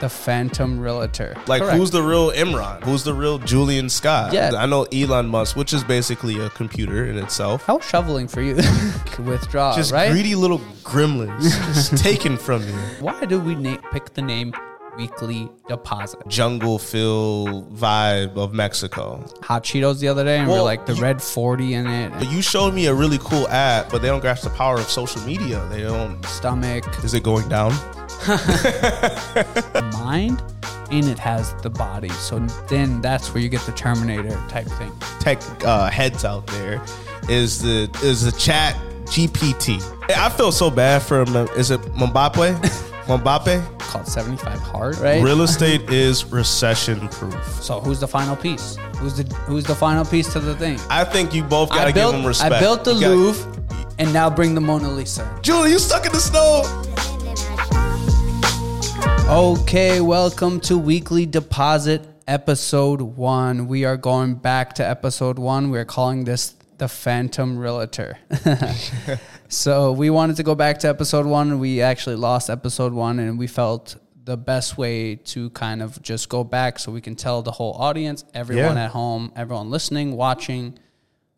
the Phantom Realtor. Like, Correct. who's the real Emran? Who's the real Julian Scott? Yeah. I know Elon Musk, which is basically a computer in itself. how shoveling for you? to Withdraw, Just right? greedy little gremlins just taken from you. Why do we na- pick the name Weekly Deposit? Jungle feel vibe of Mexico. Hot Cheetos the other day, and we're like the you- red forty in it, But you showed me a really cool app, but they don't grasp the power of social media. They don't. stomach, Is it going down? mind, and it has the body. So then that's where you get the Terminator type thing. Tech uh, heads out there is the is the chat GPT. I feel so bad for him. Is it Mbappe? Mbappe? Called seventy five hard, right? Real estate is recession proof. So who's the final piece? Who's the who's the final piece to the thing? I think you both gotta give him respect. I built the You gotta- Louvre, and now bring the Mona Lisa. Julie, you stuck in the snow. Okay, welcome to Weekly Deposit episode one. We are going back to episode one. We're calling this the Phantom Realtor. so we wanted to go back to episode one. We actually lost episode one, and we felt the best way to kind of just go back so we can tell the whole audience, everyone Yeah. at home, everyone listening, watching,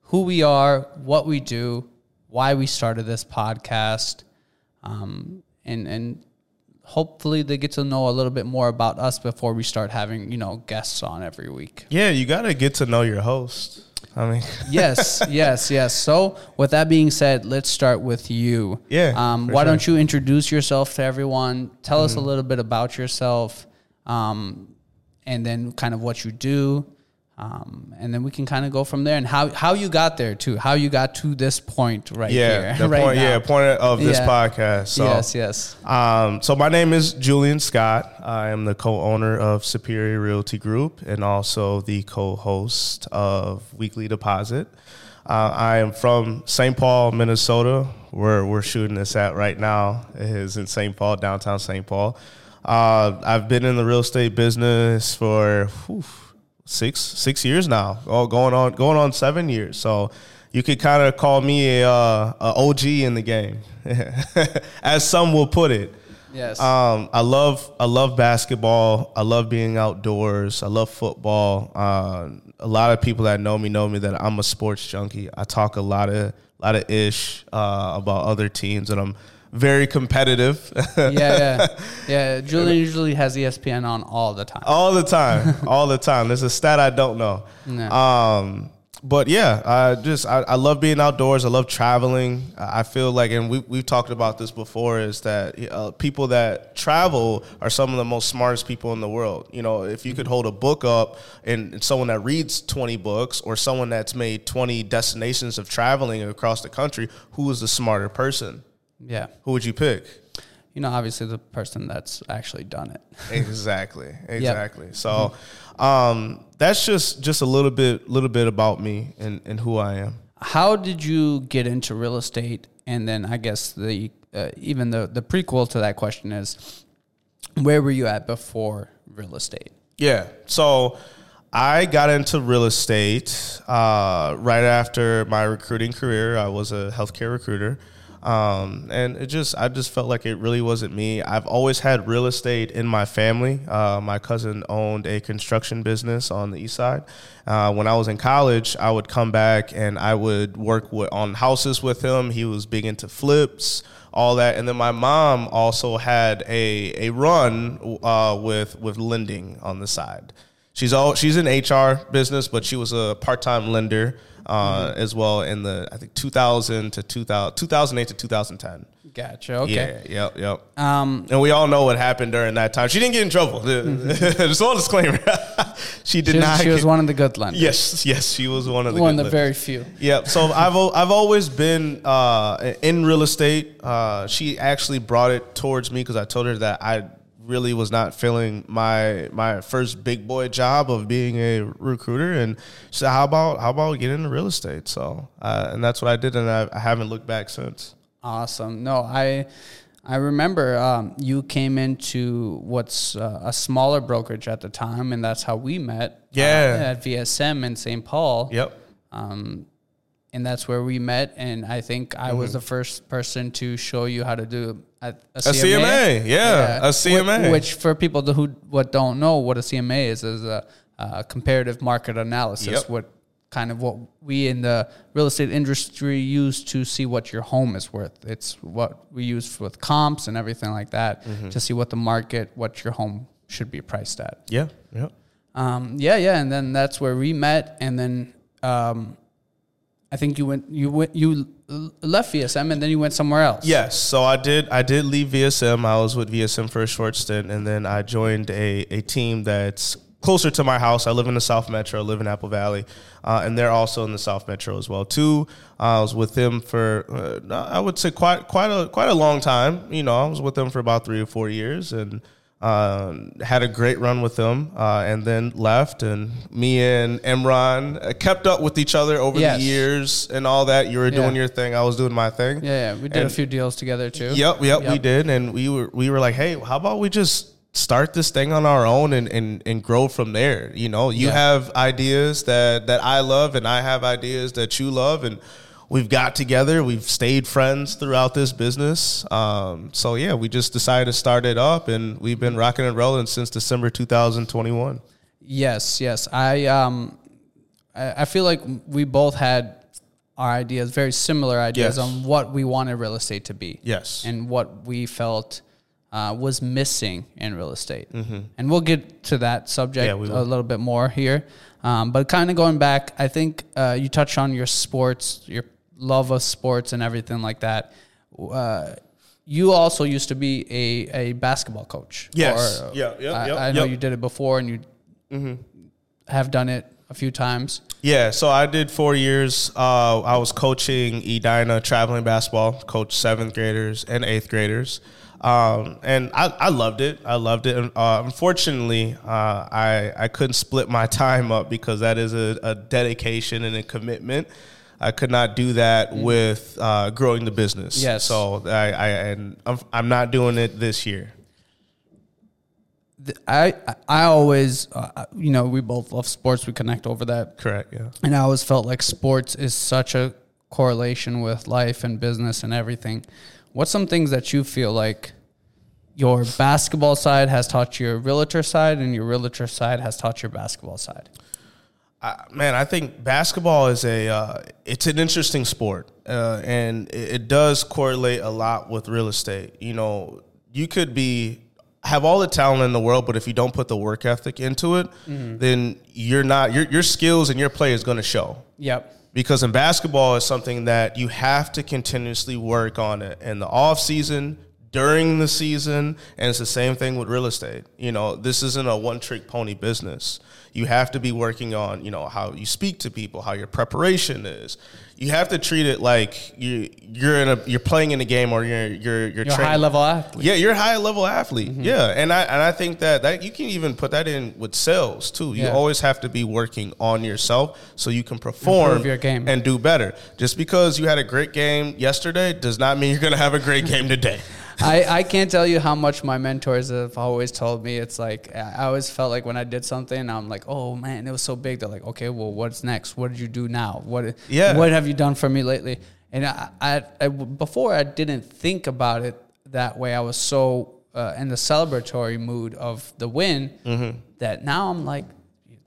who we are, what we do, why we started this podcast, um, and and hopefully they get to know a little bit more about us before we start having you know guests on every week. Yeah, you gotta get to know your host. I mean, yes, yes, yes. So with that being said, let's start with you. Yeah, Um, why sure. Mm-hmm. don't you introduce yourself to everyone? Tell us a little bit about yourself, um, and then kind of what you do. Um, and then we can kind of go from there and how, how you got there too, how you got to this point right yeah, here. the right point, now. yeah, point of this Yeah. podcast. So, yes, yes. Um, so my name is Julian Scott. I am the co-owner of Superior Realty Group and also the co-host of Weekly Deposit. Uh, I am from St. Paul, Minnesota, where we're shooting this at right now. It is in St. Paul, downtown St. Paul. Uh, I've been in the real estate business for whew, six six years now. Oh, going on going on seven years. So you could kind of call me a, uh, a OG in the game, as some will put it. Yes. Um, I love I love basketball. I love being outdoors. I love football. Uh, a lot of people that know me know me that I'm a sports junkie. I talk a lot of lot of ish uh, about other teams, and I'm very competitive yeah, yeah, yeah. Julian usually has ESPN on all the time. all the time. all the time. There's a stat I don't know. No. Um, but yeah, I just I, I love being outdoors. I love traveling. I feel like, and we we've talked about this before, is that uh, people that travel are some of the most smartest people in the world. You know, if you could hold a book up and someone that reads twenty books, or someone that's made twenty destinations of traveling across the country, who is the smarter person? Yeah. Who would you pick? You know, obviously the person that's actually done it. exactly exactly so um that's just just a little bit little bit about me and and who i am How did you get into real estate? And then I guess the uh, even the the prequel to that question is, where were you at before real estate? yeah so i got into real estate uh right after my recruiting career i was a healthcare recruiter um, and it just I just felt like it really wasn't me. I've always had real estate in my family. Uh, my cousin owned a construction business on the east side. Uh, when I was in college, I would come back and I would work with, on houses with him. He was big into flips, all that. And then my mom also had a a run uh, with with lending on the side. She's all she's in HR business, but she was a part time lender uh, as well in the I think 2000 to 2000, 2008 to 2010. Gotcha. Okay. Yeah, yep, yep. Um, And we all know what happened during that time. She didn't get in trouble. Just one disclaimer. she did she was, not. she was one of the good lenders. Yes, yes, she was one of the one good of the very few. Yep. So I've I've always been uh, in real estate. Uh, she actually brought it towards me because I told her that I really was not feeling my my first big boy job of being a recruiter, and said, "How about how about getting into real estate?" So uh, and that's what I did, and I, I haven't looked back since. Awesome. No, I I remember um, you came into what's uh, a smaller brokerage at the time, and that's how we met. uh, Yeah. at VSM in St. Paul. Yep. Um, and that's where we met. And I think I was Mm-hmm. the first person to show you how to do a, A CMA, yeah, a CMA. Which, for people who what don't know what a CMA is is a, a comparative market analysis. Yep. What kind of what we in the real estate industry use to see what your home is worth. It's what we use with comps and everything like that Mm-hmm. to see what the market, what your home should be priced at. yeah, yeah. Um, yeah, yeah, and then that's where we met, and then um, I think you went, you went, you left VSM, and then you went somewhere else. Yes, so I did. I did leave VSM. I was with VSM for a short stint, and then I joined a, a team that's closer to my house. I live in the South Metro. I live in Apple Valley, uh, and they're also in the South Metro as well too. I was with them for uh, I would say quite quite a quite a long time. You know, I was with them for about three or four years, and. Um, had a great run with them, uh, and then left. And me and Emran uh, kept up with each other over Yes. the years and all that. You were doing Yeah. your thing, I was doing my thing. yeah, yeah. We did a few deals together too. Yep, yep, we did, and we were we were like, hey, how about we just start this thing on our own and and, and grow from there? You know, you Yeah. have ideas that that I love, and I have ideas that you love, and we've got together. We've stayed friends throughout this business. Um, so yeah, we just decided to start it up, and we've been rocking and rolling since December 2021. Yes, yes. I um, I, I feel like we both had our ideas, very similar ideas Yes. on what we wanted real estate to be. Yes. and what we felt uh, was missing in real estate. And we'll get to that subject Mm-hmm. Yeah, a little bit more here. Um, but kind of going back, I think uh, you touched on your sports, your love of sports, and everything like that. Uh, you also used to be a, a basketball coach. Yes. Or, Yeah, yep, I, yep, I know yep. Mm-hmm. you did it before, and you have done it a few times. Yeah, so I did four years. Uh, I was coaching Edina traveling basketball, coached seventh graders and eighth graders, um, and I, I loved it. I loved it. Uh, unfortunately, uh, I I couldn't split my time up because that is a, a dedication and a commitment. I could not do that with uh, growing the business. Yes. So I, I and I'm, I'm not doing it this year. I I always, uh, you know, we both love sports. We connect over that. Correct. Yeah. And I always felt like sports is such a correlation with life and business and everything. What's some things that you feel like your basketball side has taught your realtor side and your realtor side has taught your basketball side? I- man, I think basketball is a uh, it's an interesting sport, uh, and it, it does correlate a lot with real estate. You know, you could be have all the talent in the world, but if you don't put the work ethic into it, then you're not your your skills and your play is going to show Yep. because in basketball is something that you have to continuously work on it in the off season during the season and it's the same thing with real estate you know this isn't a one trick pony business you have to be working on you know how you speak to people how your preparation is you have to treat it like you you're in a you're playing in a game or you're you're you're, You're a high level athlete. yeah, you're a high level athlete. Mm-hmm. Yeah, and I and I think that that you can even put that in with sales too. You Yeah. always have to be working on yourself so you can perform Improve your game. and do better. Just because you had a great game yesterday does not mean you're going to have a great game today. I, I can't tell you how much my mentors have always told me. It's like I always felt like when I did something, I'm like, oh man, it was so big. They're like, okay, well, what's next? What did you do now? What Yeah. what have you done for me lately? And I, I, I before I didn't think about it that way. I was so uh, in the celebratory mood of the win Mm-hmm. that now I'm like,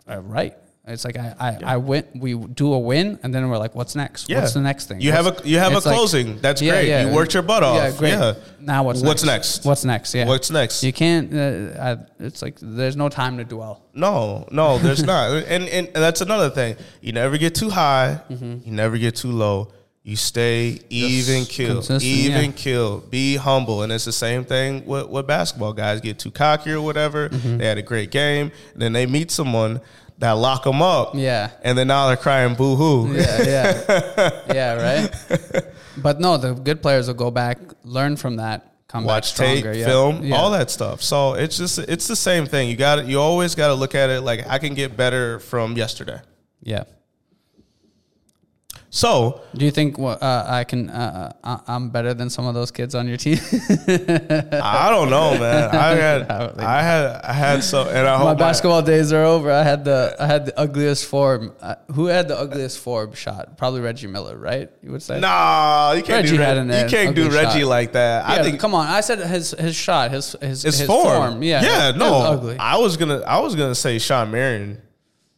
right. It's like I, I, I win. We do a win, and then we're like, "What's next? Yeah. What's the next thing?" You have a you have a it's like- closing. That's great. You worked your butt off. Yeah, great. Yeah. Now what's What's next? next? What's next? Yeah. What's next? You can't. Uh, I, it's like there's no time to dwell. No, no, there's not. And, and that's another thing. You never get too high. Mm-hmm. You never get too low. You stay even kill, even yeah. kill. Be humble, and it's the same thing with, with basketball. Guys get too cocky or whatever. Mm-hmm. They had a great game, and then they meet someone that lock them up. Yeah. and then now they're crying boo hoo. Yeah, yeah, yeah. Right. But no, the good players will go back, learn from that, come Watch back tape, stronger. yeah. film, Yeah. all that stuff. So it's just it's the same thing. You got You always got to look at it like I can get better from yesterday. Yeah. So Do you think uh, I can? Uh, uh, I'm better than some of those kids on your team. I don't know, man. I had, I I had, I had so, and I hope My basketball days are over. I had the I had the ugliest form. Uh, who had the ugliest form shot? Probably Reggie Miller, right? You would say. Nah, you can't Reggie do had an you can't do Reggie shot. like that. Yeah, I think come on. I said his his shot, his his it's his form. Yeah, yeah, no. ugly. I was gonna, I was gonna say Shawn Marion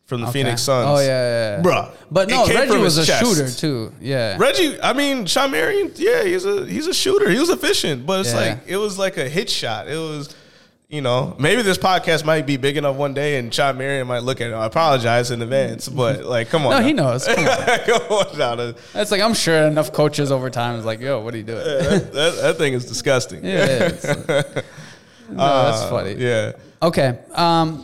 from the Okay. Phoenix Suns. Oh yeah, yeah, yeah. Bruh. But no, Reggie was a chest. shooter too. Yeah. Reggie, I mean, Shawn Marion, yeah, he's a he's a shooter. He was efficient, but it's Yeah. like it was like a hit shot. It was, you know, maybe this podcast might be big enough one day, and Shawn Marion might look at it. I apologize in advance, but like, come on, No, now. he knows. Come on. come on now. That, It's like I'm sure enough coaches over time is like, yo, what are you doing? that, that thing is disgusting. Yeah, no, that's Uh, funny. Yeah. Okay. Um,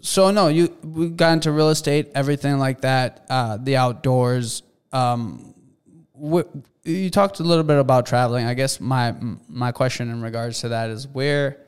so no, you we got into real estate, everything like that, uh, the outdoors. Um, wh- you talked a little bit about traveling. I guess my my question in regards to that is where,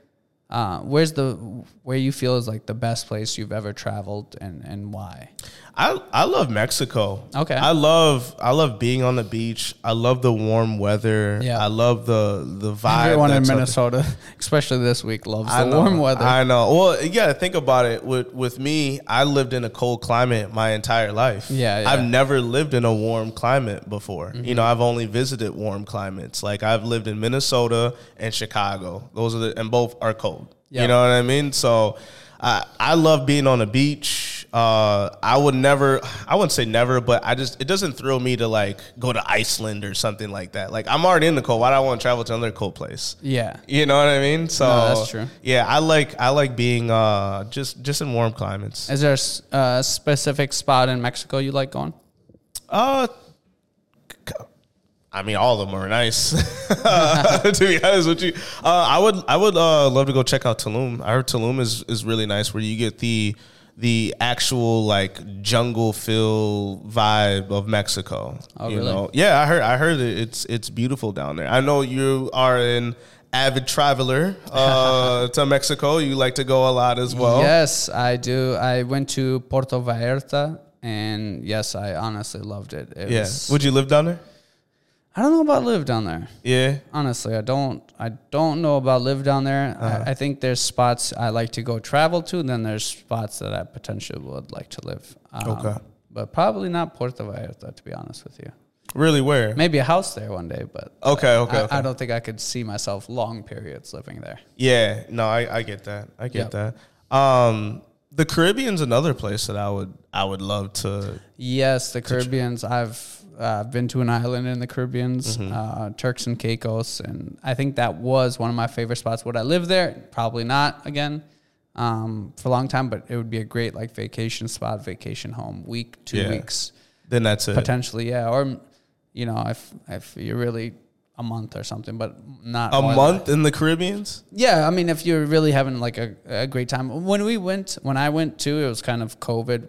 uh, where's the where you feel is like the best place you've ever traveled and and why? I I love Mexico. Okay. I love I love being on the beach. I love the warm weather. Yeah. I love the the vibe. Everyone in that's up. Minnesota, especially this week, loves I the know, warm weather. I know. Well, you got to think about it. With with me, I lived in a cold climate my entire life. Yeah, yeah. I've never lived in a warm climate before. Mm-hmm. You know, I've only visited warm climates. Like I've lived in Minnesota and Chicago. Those are the and both are cold. Yeah. You know what I mean? So, I I love being on the beach. Uh, I would never. I wouldn't say never, but I just it doesn't thrill me to like go to Iceland or something like that. Like I'm already in the cold. Why do I want to travel to another cold place? yeah. You know what I mean? So No, that's true. Yeah, I like I like being uh just just in warm climates. Is there a specific spot in Mexico you like going? Uh I mean, all of them are nice. to be honest with you, uh, I would I would uh, love to go check out Tulum. I heard Tulum is is really nice, where you get the the actual like jungle feel vibe of Mexico. Oh, you really? know? Yeah, I heard I heard it. it's it's beautiful down there. I know you are an avid traveler uh, to Mexico. You like to go a lot as well. Yes, I do. I went to Puerto Vallarta, and yes, I honestly loved it. it Yeah. Would you live down there? I don't know about live down there. Yeah. Honestly, I don't. I don't know about live down there. Uh-huh. I, I think there's spots I like to go travel to. Then there's spots that I potentially would like to live. Um, Okay. But probably not Puerto Vallarta, to be honest with you. Really? Where? Maybe a house there one day, but Okay. Okay. I, okay. I don't think I could see myself long periods living there. Yeah, no, I, I get that. I Yep. get that. Um, the Caribbean's another place that I would I would love to. Yes, the Caribbeans. I've uh, I've been to an island in the Caribbeans, Mm-hmm. uh, Turks and Caicos, and I think that was one of my favorite spots. Would I live there? Probably not again um, for a long time, but it would be a great like vacation spot, vacation home, week, two Yeah. weeks, Then that's it. potentially, yeah. Or you know, if if you're really a month or something, but not A month in the Caribbeans. yeah, I mean, if you're really having like a, a great time. When we went, when I went too, it was kind of COVID,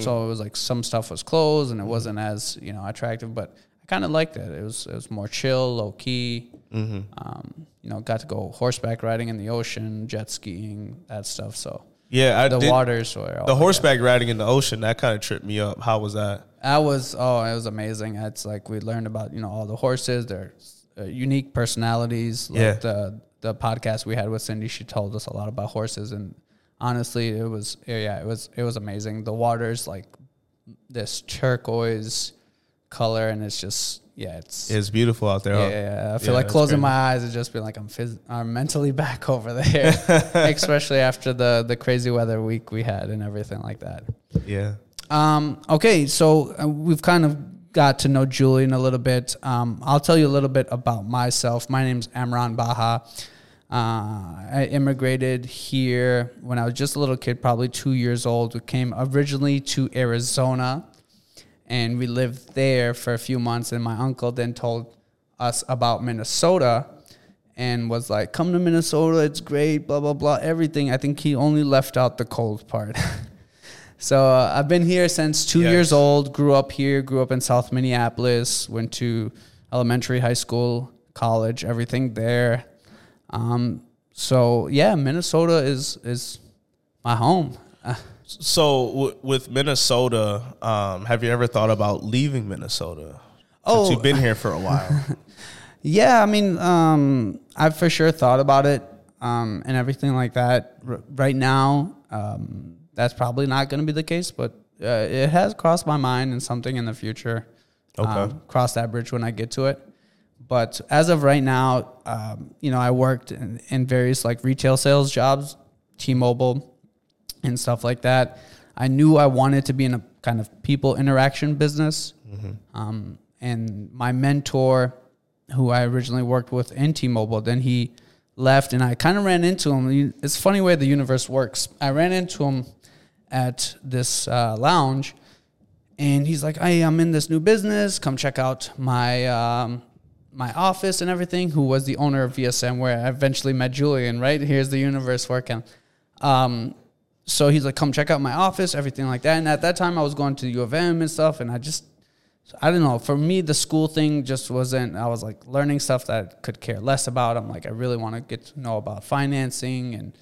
so it was like some stuff was closed and it wasn't as you know attractive. But I kind of liked it. It was it was more chill, low key. Um, you know, got to go horseback riding in the ocean, jet skiing, that stuff. So Yeah, I the did. waters were all the horseback riding in the ocean that kind of tripped me up. How was that? That was oh, it was amazing. It's like we learned about you know all the horses, their uh, unique personalities. Like Yeah. the the podcast we had with Cindy, she told us a lot about horses, and honestly, it was yeah, it was it was amazing. The water's like this turquoise color, and it's just yeah, it's. It's beautiful out there. yeah, yeah, yeah. I feel Yeah, like closing my eyes and just being like I'm, phys- I'm mentally back over there, especially after the the crazy weather week we had and everything like that. Yeah. Um, okay, so uh, we've kind of got to know Julian a little bit. Um, I'll tell you a little bit about myself. My name's Emran Baha. Uh, I immigrated here when I was just a little kid, probably two years old. We came originally to Arizona, and we lived there for a few months. And my uncle then told us about Minnesota and was like, "Come to Minnesota, it's great." Blah blah blah. Everything. I think he only left out the cold part. So uh, I've been here since two Yes. years old. Grew up here. Grew up in South Minneapolis. Went to elementary, high school, college, everything there. Um, so yeah, Minnesota is is my home. So w- with Minnesota, um, have you ever thought about leaving Minnesota? Oh. You've been here for a while. Yeah, I mean, um, I've for sure thought about it um, and everything like that. R- right now, um, that's probably not going to be the case, but uh, it has crossed my mind and something in the future. Okay. Um, cross that bridge when I get to it. But as of right now, um, you know, I worked in, in various like retail sales jobs, T-Mobile, and stuff like that. I knew I wanted to be in a kind of people interaction business. Um, and my mentor, who I originally worked with in T-Mobile, then he left, and I kind of ran into him. It's a funny way the universe works. I ran into him at this uh, lounge, and he's like, "Hey, I'm in this new business. Come check out my um, my office and everything." Who was the owner of VSM, where I eventually met Julian. Right here's the universe working. Um, so he's like, "Come check out my office, everything like that." And at that time, I was going to U of M and stuff, and I just I don't know. For me, the school thing just wasn't. I was like learning stuff that I could care less about. I'm like, I really want to get to know about financing and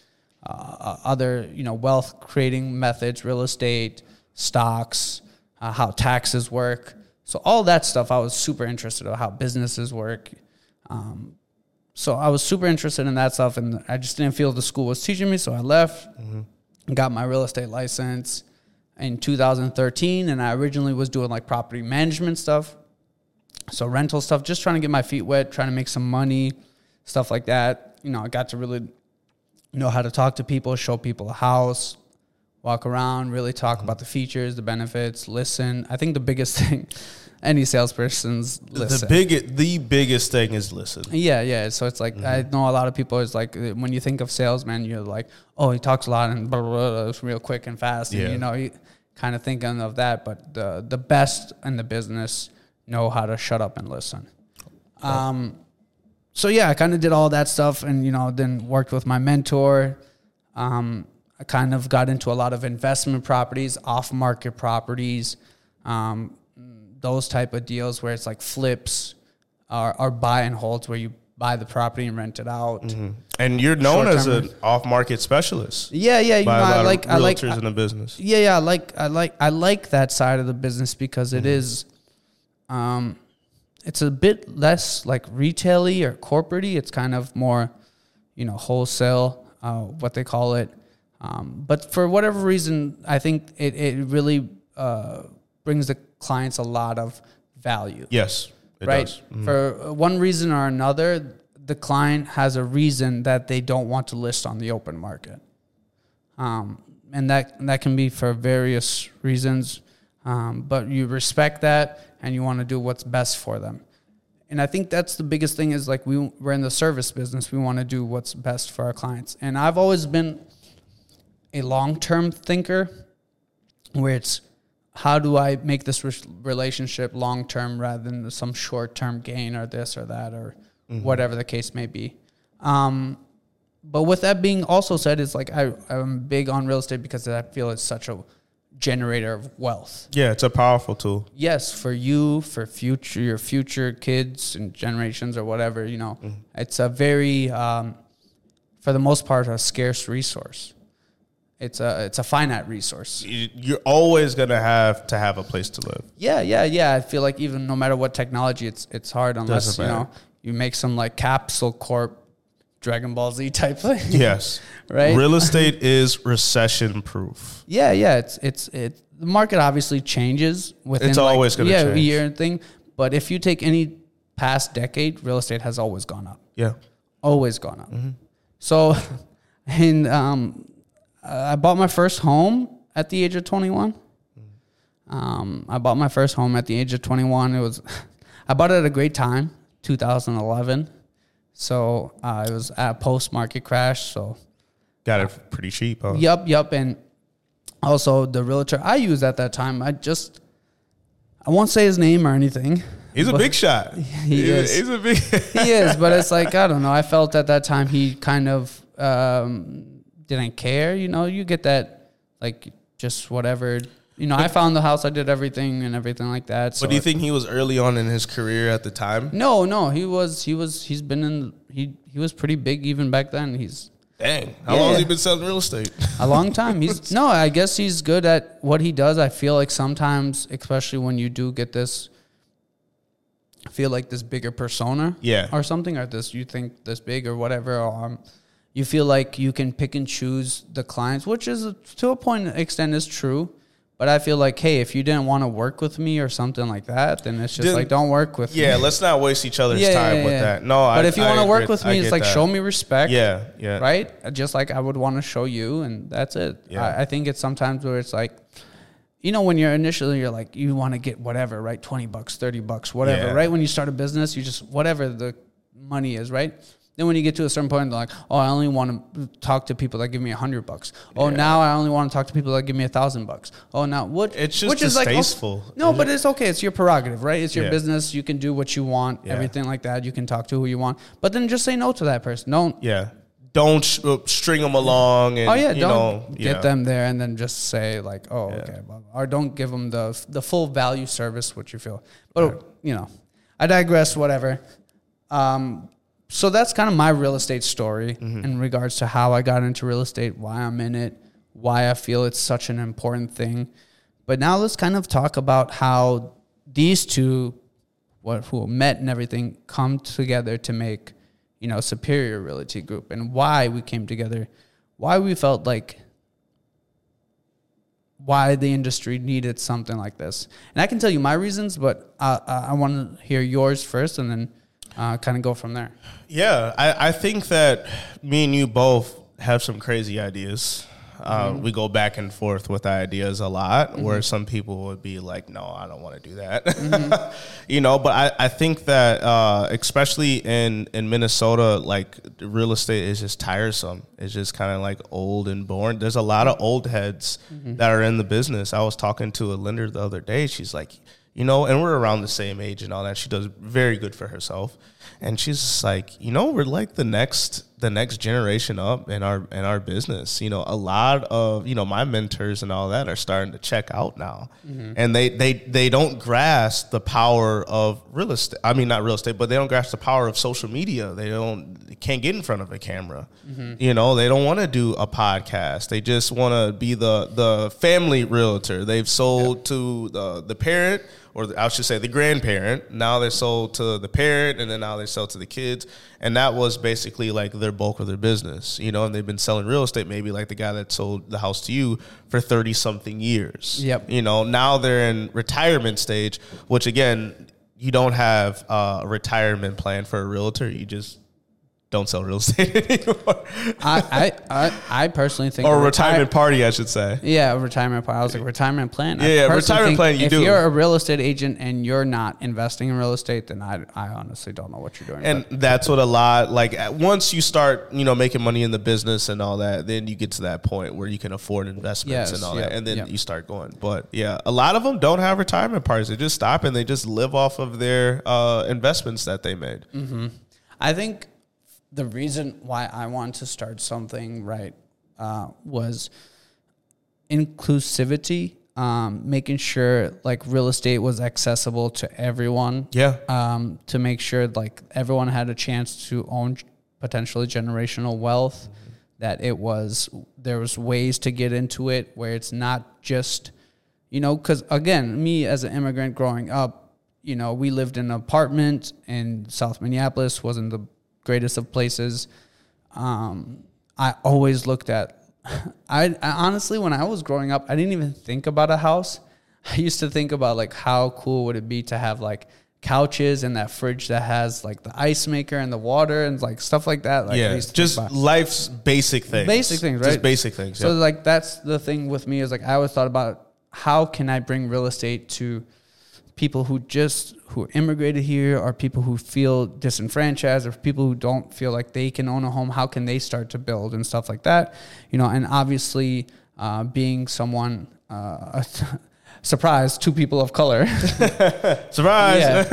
uh, other, you know, wealth creating methods, real estate, stocks, uh, how taxes work. So all that stuff, I was super interested in how businesses work. Um, so I was super interested in that stuff, and I just didn't feel the school was teaching me. So I left, and got my real estate license in 2013 and I originally was doing like property management stuff. So rental stuff, just trying to get my feet wet, trying to make some money, stuff like that. You know, I got to really know how to talk to people, show people a house, walk around, really talk about the features, the benefits, listen. I think the biggest thing any salesperson's listen. The big, the biggest thing is listen. Yeah, yeah. So it's like I know a lot of people is like when you think of salesman, you're like, oh, he talks a lot and blah blah, blah it's real quick and fast, and Yeah. you know, you kind of thinking of that. But the the best in the business know how to shut up and listen. Um, so yeah, I kind of did all that stuff, and you know, then worked with my mentor. Um, I kind of got into a lot of investment properties, off market properties. Um, those type of deals where it's like flips or, or buy and holds where you buy the property and rent it out. And you're known as an off-market specialist Yeah, yeah, you know, I of like, I like, in the business. yeah, yeah, I like, I like, I like that side of the business because it is, um, it's a bit less like retail-y or corporate-y. It's kind of more, you know, wholesale, uh, what they call it. Um, but for whatever reason, I think it, it really uh, brings the clients a lot of value. Yes, it right? does. Mhm. For one reason or another, the client has a reason that they don't want to list on the open market. Um, and that that can be for various reasons, um, but you respect that and you want to do what's best for them. And I think that's the biggest thing is like we we're in the service business. We want to do what's best for our clients. And I've always been a long-term thinker where it's how do I make this re- relationship long term rather than some short term gain or this or that or whatever the case may be. Um, but with that being also said, it's like I, I'm big on real estate because I feel it's such a generator of wealth. Yeah, it's a powerful tool. Yes, for you, for future your future kids and generations or whatever, you know, it's a very, um, for the most part, a scarce resource. It's a it's a finite resource. You- You're always gonna have to have a place to live. Yeah, yeah, yeah. I feel like even no matter what technology, it's it's hard unless Doesn't you know you make some like capsule corp, Dragon Ball Z type thing. Yes, Right? Real estate is recession proof. yeah, yeah. It's it's it. The market obviously changes within. It's like, always gonna yeah, a change. year and thing. But if you take any past decade, real estate has always gone up. Yeah, always gone up. Mm-hmm. So, and um, I bought my first home at the age of 21. Um, I bought my first home at the age of 21. It was, I bought it at a great time, 2011. So uh, it was at a post market crash. So got it pretty cheap. Huh? Yup, yup. And also the realtor I used at that time, I just I won't say his name or anything. He's a big shot. He is. He's a big. He is, but it's like I don't know. I felt at that time he kind of um, didn't care. You know, you get that like just whatever. You know, I found the house, I did everything and everything like that. So but do you think he was early on in his career at the time? No, no, he was he was he's been in he he was pretty big even back then. He's Dang, how Yeah, long has he been selling real estate? a long time. He's no, I guess he's good at what he does. I feel like sometimes, especially when you do get this, feel like this bigger persona, Yeah. or something, or this you think this big or whatever, or um, you feel like you can pick and choose the clients, which is to a point extent is true. But I feel like, hey, if you didn't want to work with me or something like that, then it's just like don't work with yeah, me. Yeah, let's not waste each other's Yeah, time yeah, with that. No, I but I, if you want to work with me, it's like that. show me respect Yeah, yeah. right? Just like I would want to show you, and that's it. Yeah. I, I think it's sometimes where it's like, you know, when you're initially you're like you want to get whatever, right? Twenty bucks, thirty bucks, whatever, right? When you start a business, you just whatever the money is, right? Then when you get to a certain point, they're like, oh, I only want to talk to people that give me a hundred bucks. Oh, Yeah. now I only want to talk to people that give me a thousand bucks. Oh, now what? It's just which is like, oh, no, but it's okay. It's your prerogative, right? It's your Yeah. business. You can do what you want, Yeah. everything like that. You can talk to who you want, but then just say no to that person. Don't Yeah. Don't uh, string them along. And, Oh yeah, you don't know, get them there and then just say like, oh okay, or don't give them the the full value service which you feel. But you know, I digress. Whatever. Um, so that's kind of my real estate story Mm-hmm. in regards to how I got into real estate, why I'm in it, why I feel it's such an important thing. But now let's kind of talk about how these two, what who met and everything, come together to make, you know, Superior Realty Group, and why we came together, why we felt like, why the industry needed something like this. And I can tell you my reasons, but uh, I want to hear yours first, and then uh, kind of go from there. Yeah, I, I think that me and you both have some crazy ideas. Uh, Mm-hmm. We go back and forth with ideas a lot, where some people would be like, "No, I don't want to do that," Mm-hmm. you know. But I, I think that uh, especially in in Minnesota, like real estate is just tiresome. It's just kind of like old and boring. There's a lot of old heads Mm-hmm. that are in the business. I was talking to a lender the other day. She's like, you know, and we're around the same age and all that. She does very good for herself, and she's like, you know, we're like the next the next generation up in our in our business. You know, a lot of you know my mentors and all that are starting to check out now, mm-hmm. and they they they don't grasp the power of real estate. I mean, not real estate, but they don't grasp the power of social media. They don't they can't get in front of a camera. Mm-hmm. You know, they don't want to do a podcast. They just want to be the the family realtor. They've sold to the the parent or I should say the grandparent. Now they sold to the parent, and then now they sell to the kids, and that was basically like their bulk of their business, you know. And they've been selling real estate, maybe like the guy that sold the house to you for thirty something years. Yep. You know, now they're in retirement stage, which again, you don't have uh, a retirement plan for a realtor. You just don't sell real estate anymore, I, I, I, I personally think or a a retire- retirement party, I should say. Yeah, a retirement party. I was like retirement plan. I Yeah, yeah, retirement plan, you if do. you're a real estate agent and you're not investing in real estate, then I, I honestly don't know what you're doing. And that's what a lot like once you start, you know, making money in the business and all that, then you get to that point where you can afford investments Yes, and all yep, that, and then yep. you start going. But yeah, a lot of them don't have retirement parties; they just stop and they just live off of their uh, investments that they made. Mm. I think the reason why I wanted to start something right uh, was inclusivity, um, making sure like real estate was accessible to everyone. Yeah, um, to make sure like everyone had a chance to own potentially generational wealth. That it was there was ways to get into it where it's not just you know because again me as an immigrant growing up you know we lived in an apartment in South Minneapolis wasn't the greatest of places. Um, I always looked at I, I honestly when I was growing up I didn't even think about a house. I used to think about like how cool would it be to have like couches and that fridge that has like the ice maker and the water and like stuff like that. Like I yeah, used to just life's basic things, Basic things, Just right? basic things. So yeah. like that's the thing with me is like I always thought about how can I bring real estate to people who just who immigrated here or people who feel disenfranchised or people who don't feel like they can own a home how can they start to build and stuff like that you know? And obviously uh, being someone uh, surprise two people of color. Surprise!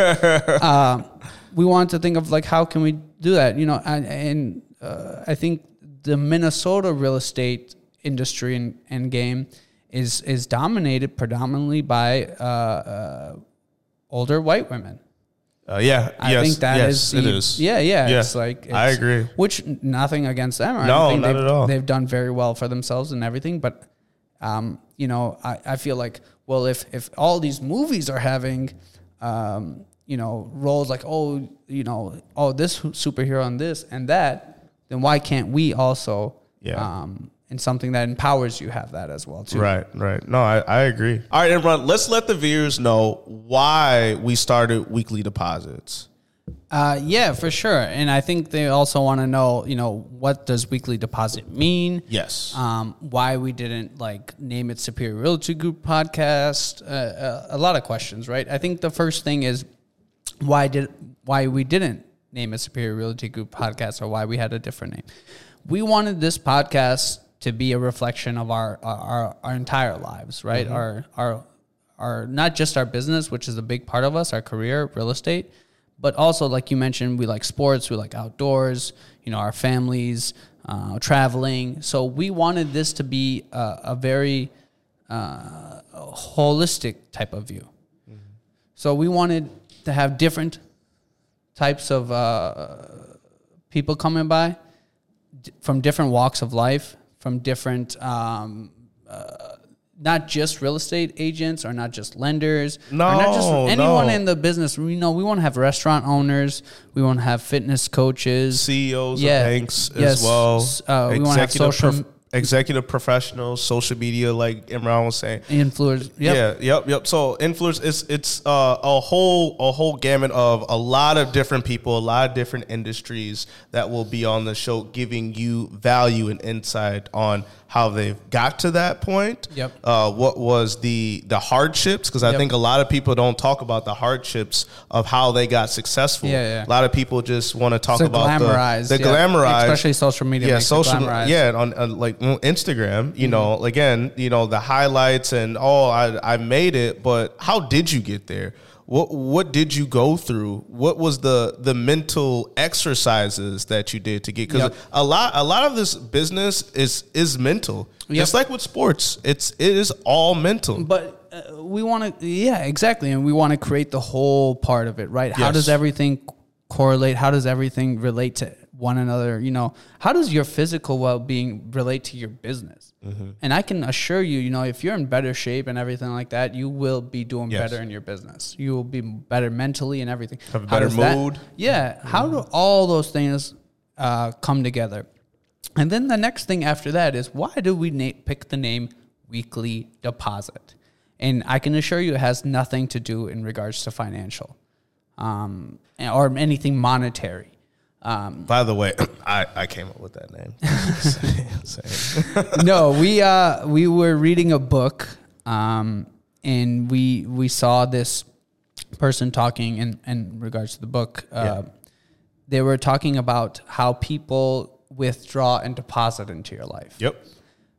Um, we want to think of like how can we do that you know? And, and uh, i think the minnesota real estate industry and, and game is is dominated predominantly by uh, uh, older white women Uh, yeah, I yes, think that yes, is it is. Yeah, yeah, Yeah, It's like I agree. Which nothing against them. I No, not they've, at all. They've done very well for themselves and everything. But um, you know, I, I feel like well, if if all these movies are having um, you know roles like oh you know oh this superhero and this and that, then why can't we also Yeah. um, in something that empowers you have that as well too. Right, right. No, I, I agree. All right, everyone, let's let the viewers know why we started weekly deposits. Uh, yeah, for sure. And I think they also want to know, you know, what does weekly deposit mean? Yes. Um, why we didn't like name it Superior Realty Group Podcast? Uh, uh, a lot of questions, right? I think the first thing is why did why we didn't name it Superior Realty Group Podcast or why we had a different name. We wanted this podcast to be a reflection of our our, our entire lives, right? Our our our not just our business, which is a big part of us, our career, real estate, but also like you mentioned, we like sports, we like outdoors, you know, our families, uh, traveling. So we wanted this to be a, a very uh, holistic type of view. So we wanted to have different types of uh, people coming by d- from different walks of life, from different, um, uh, not just real estate agents or not just lenders, or not just No, anyone no. in the business. We know we want to have restaurant owners, we want to have fitness coaches, CEOs Yeah. of banks Yes. as well. Uh, we wanna have social- prof- executive professionals, social media, like Emran was saying. influencers. Yep. Yeah, yep, yep. So influence it's it's uh, a whole a whole gamut of a lot of different people, a lot of different industries that will be on the show, giving you value and insight on how they've got to that point. Yep. Uh, what was the the hardships? Because I Yep. think a lot of people don't talk about the hardships of how they got successful. Yeah, yeah. A lot of people just want to talk So about glamorized, the, the yeah. glamorized, Especially social media Yeah, social. Yeah, on, on like mm, Instagram, you know, again, you know, the highlights and oh, I I made it, but how did you get there? What what did you go through? What was the the mental exercises that you did to get? Because Yep. a lot a lot of this business is is mental. Yep. Just like with sports, it's it is all mental. But uh, we want to, yeah, exactly, and we want to create the whole part of it, right? How does everything correlate? How does everything relate to one another? You know, how does your physical well-being relate to your business? Mm-hmm. And I can assure you, you know, if you're in better shape and everything like that, you will be doing Yes. better in your business. You will be better mentally and everything. Have a better does that- mood. yeah. How do all those things uh, come together? And then the next thing after that is why do we na- pick the name weekly deposit? And I can assure you it has nothing to do in regards to financial um, or anything monetary. Um, By the way, I, I came up with that name. No, we uh, we were reading a book, um, and we we saw this person talking in in regards to the book. Uh, Yeah. They were talking about how people withdraw and deposit into your life. Yep.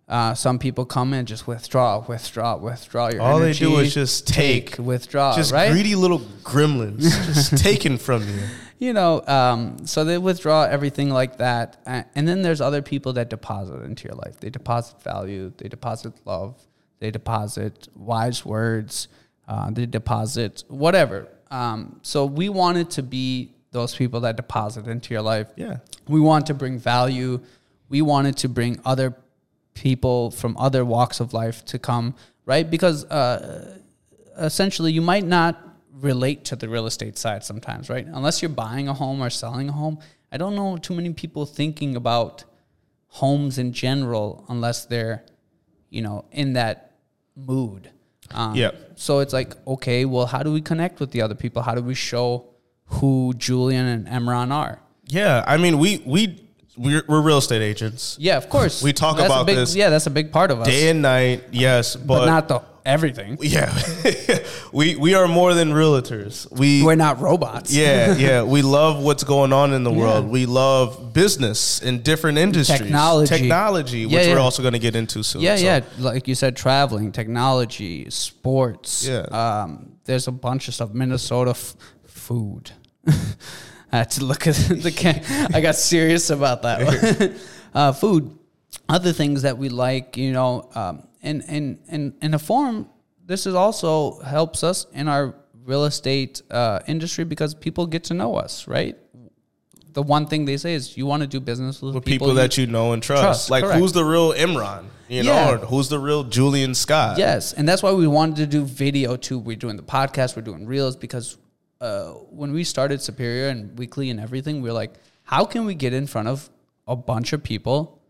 Uh, some people come and just withdraw, withdraw, withdraw your All they do is just take. withdraw, Just right? greedy little gremlins, just taken from you. You know, um, so they withdraw everything like that. And then there's other people that deposit into your life. They deposit value, they deposit love, they deposit wise words, uh, they deposit whatever. Um, so we wanted to be those people that deposit into your life. Yeah. We want to bring value. We wanted to bring other people from other walks of life to come, right? Because uh, essentially, you might not relate to the real estate side sometimes, right? Unless you're buying a home or selling a home. I don't know too many people thinking about homes in general unless they're, you know, in that mood. Um, Yeah. So it's like, okay, well, how do we connect with the other people? How do we show who Julian and Emran are? Yeah, I mean, we we we're, we're real estate agents, Yeah, of course. We talk That's about big, this Yeah, that's a big part of us. day and night. Yes, but, but not the everything. yeah, we we are more than realtors. We We're not robots. yeah yeah we love what's going on in the world. We love business in different industries, Technology. technology, Yeah, which we're also going to get into soon. Yeah, So, yeah. Like you said, traveling, technology, sports. Yeah. Um, there's a bunch of stuff. Minnesota f- food. I had to look at the can. I got serious about that. uh, food, other things that we like, you know, um, and and and in a form, this is also helps us in our real estate uh, industry because people get to know us, right? The one thing they say is you want to do business with, With people, people, that you know and trust. trust, like correct. who's the real Emran? You know, Yeah. or who's the real Julian Scott? Yes, and that's why we wanted to do video too. We're doing the podcast, we're doing reels because uh, when we started Superior and Weekly and everything, we are like, how can we get in front of a bunch of people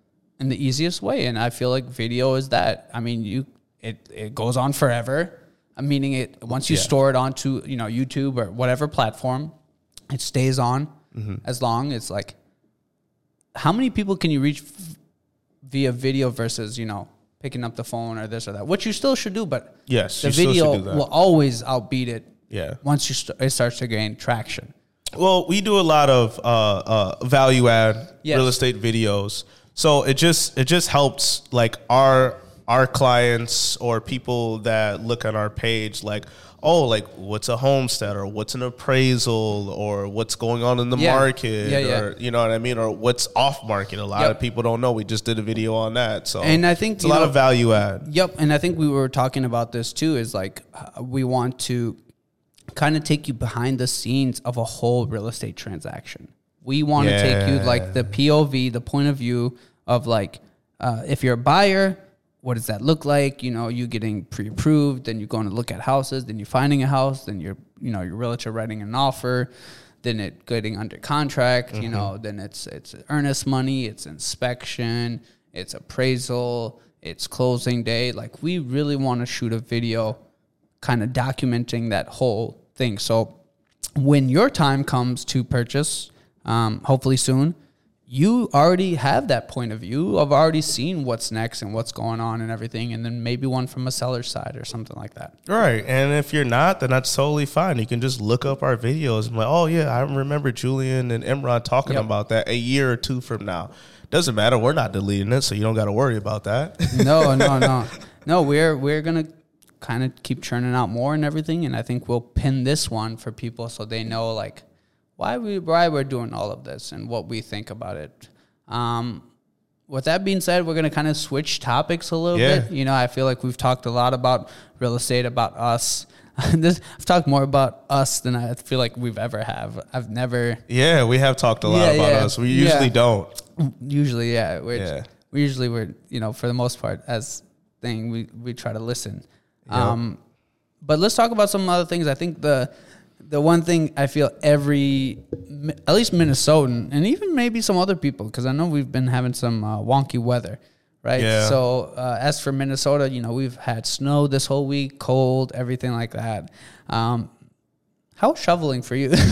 in the easiest way? And I feel like video is that. I mean, you it it goes on forever. Uh, Meaning it once you Yeah. store it onto you know YouTube or whatever platform, it stays on Mm-hmm. as long. It's like how many people can you reach f- via video versus you know picking up the phone or this or that, which you still should do, but Yes, the you still should video will always outbeat it. Yeah. once you st- it starts to gain traction. Well, we do a lot of uh, uh, value add Yes. real estate videos, so it just it just helps like our our clients or people that look at our page, like oh, like what's a homestead or what's an appraisal or what's going on in the Yeah. market Yeah, yeah. or you know what I mean or what's off market. A lot Yep. of people don't know. We just did a video on that, so And I think, it's a lot know- of value add. Yep, and I think we were talking about this too. Is like we want to kind of take you behind the scenes of a whole real estate transaction. We want to take you like the POV, the point of view of like uh, if you're a buyer, what does that look like? You know, you getting pre-approved, then you're going to look at houses, then you're finding a house, then you're you know your realtor writing an offer, then it getting under contract. You know, then it's it's earnest money, it's inspection, it's appraisal, it's closing day. Like we really want to shoot a video kind of documenting that whole thing. So when your time comes to purchase, um, hopefully soon, you already have that point of view of already seen what's next and what's going on and everything, and then maybe one from a seller's side or something like that. Right. And if you're not, then that's totally fine. You can just look up our videos and be like, oh yeah, I remember Julian and Emran talking Yep. about that a year or two from now. Doesn't matter. We're not deleting it, so you don't got to worry about that. No, no, no, no. We're we're gonna kind of keep churning out more and everything, and I think we'll pin this one for people so they know like why we why we're doing all of this and what we think about it. Um, with that being said, we're gonna kind of switch topics a little Yeah. bit. You know, I feel like we've talked a lot about real estate, about us. this, I've talked more about us than I feel like we've ever have. I've never yeah, we have talked a lot Yeah, about yeah. us. We usually don't. usually yeah we're, Yeah. we usually we're you know for the most part as thing we we try to listen um but let's talk about some other things i think the the one thing i feel every at least minnesotan and even maybe some other people because i know we've been having some uh, wonky weather right Yeah. so uh, as for minnesota you know we've had snow this whole week cold everything like that um how's shoveling for you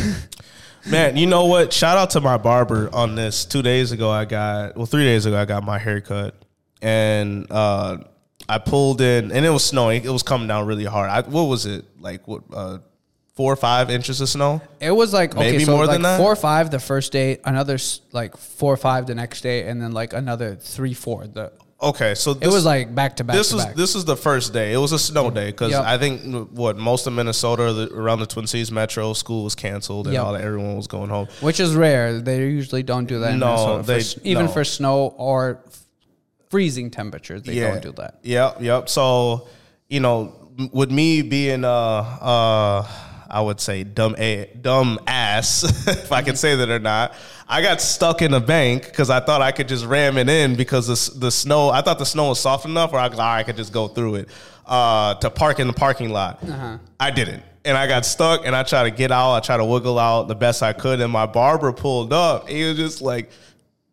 Man, you know what? Shout out to my barber on this. Two days ago, I got well, three days ago, I got my haircut, and uh, I pulled in, and it was snowing. It was coming down really hard. I, what was it like? What uh, four or five inches of snow? It was like okay, Maybe so more like than that? four or five the first day, another like four or five the next day, and then like another three four. The Okay, so it was like back to back. this to was back. this was the first day. It was a snow day because Yep. I think what most of Minnesota the, around the Twin Cities metro school was canceled and Yep. all that. Everyone was going home. which is rare. They usually don't do that. In No. For they- s- even no. for snow or freezing temperatures, they don't do that. Yep, yep. So, you know, with me being uh uh I would say dumb a dumb ass, if I can say that or not. I got stuck in a bank because I thought I could just ram it in because the, the snow. I thought the snow was soft enough, or I, could- I could just go through it uh, to park in the parking lot. I didn't, and I got stuck. And I tried to get out. I tried to wiggle out the best I could, and my barber pulled up. He was just like.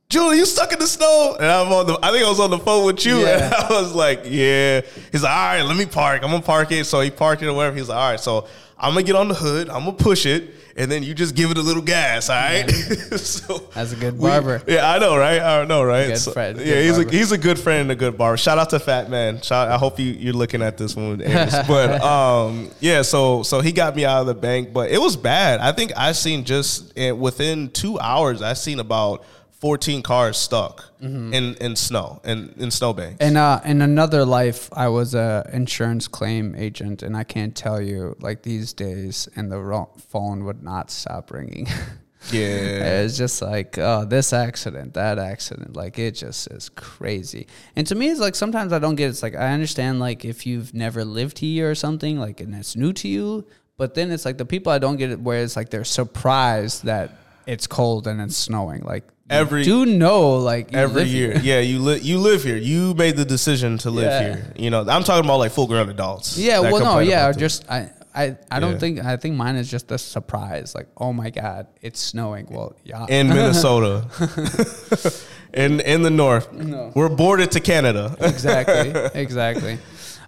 Julie, you stuck in the snow, and I'm on the. I think I was on the phone with you, Yeah. and I was like, "Yeah." He's like, "All right, let me park. I'm gonna park it." So he parked it or whatever. He's like, "All right, so I'm gonna get on the hood. I'm gonna push it, and then you just give it a little gas. All right." so That's a good we- barber. yeah, I know, right? I know, right? Good So- friend, Yeah, he's barber. a he's a good friend and a good barber. Shout out to Fat Man. Shout. I hope you you're looking at this one, but um, yeah. So so he got me out of the bank, but it was bad. I think I seen just eh, within two hours, I seen about 14 cars stuck in in snow and in snowbanks. And uh, in another life, I was a insurance claim agent, and I can't tell you like these days, and the phone would not stop ringing. yeah. It's just like, oh, this accident, that accident. Like, it just is crazy. And to me, it's like sometimes I don't get it. It's like, I understand, like, if you've never lived here or something, like, and it's new to you, But then it's like the people I don't get it where it's like they're surprised that it's cold and it's snowing. Like Every- do know like you Every live year, yeah, you live you live here. You made the decision to live Yeah. here. You know, I'm talking about like full grown adults. Yeah, well, no, yeah, just I, I, I don't Yeah. think I think mine is just a surprise. Like, oh my god, it's snowing. Well, yeah, in Minnesota, in in the north, we're bordered to Canada. exactly, exactly.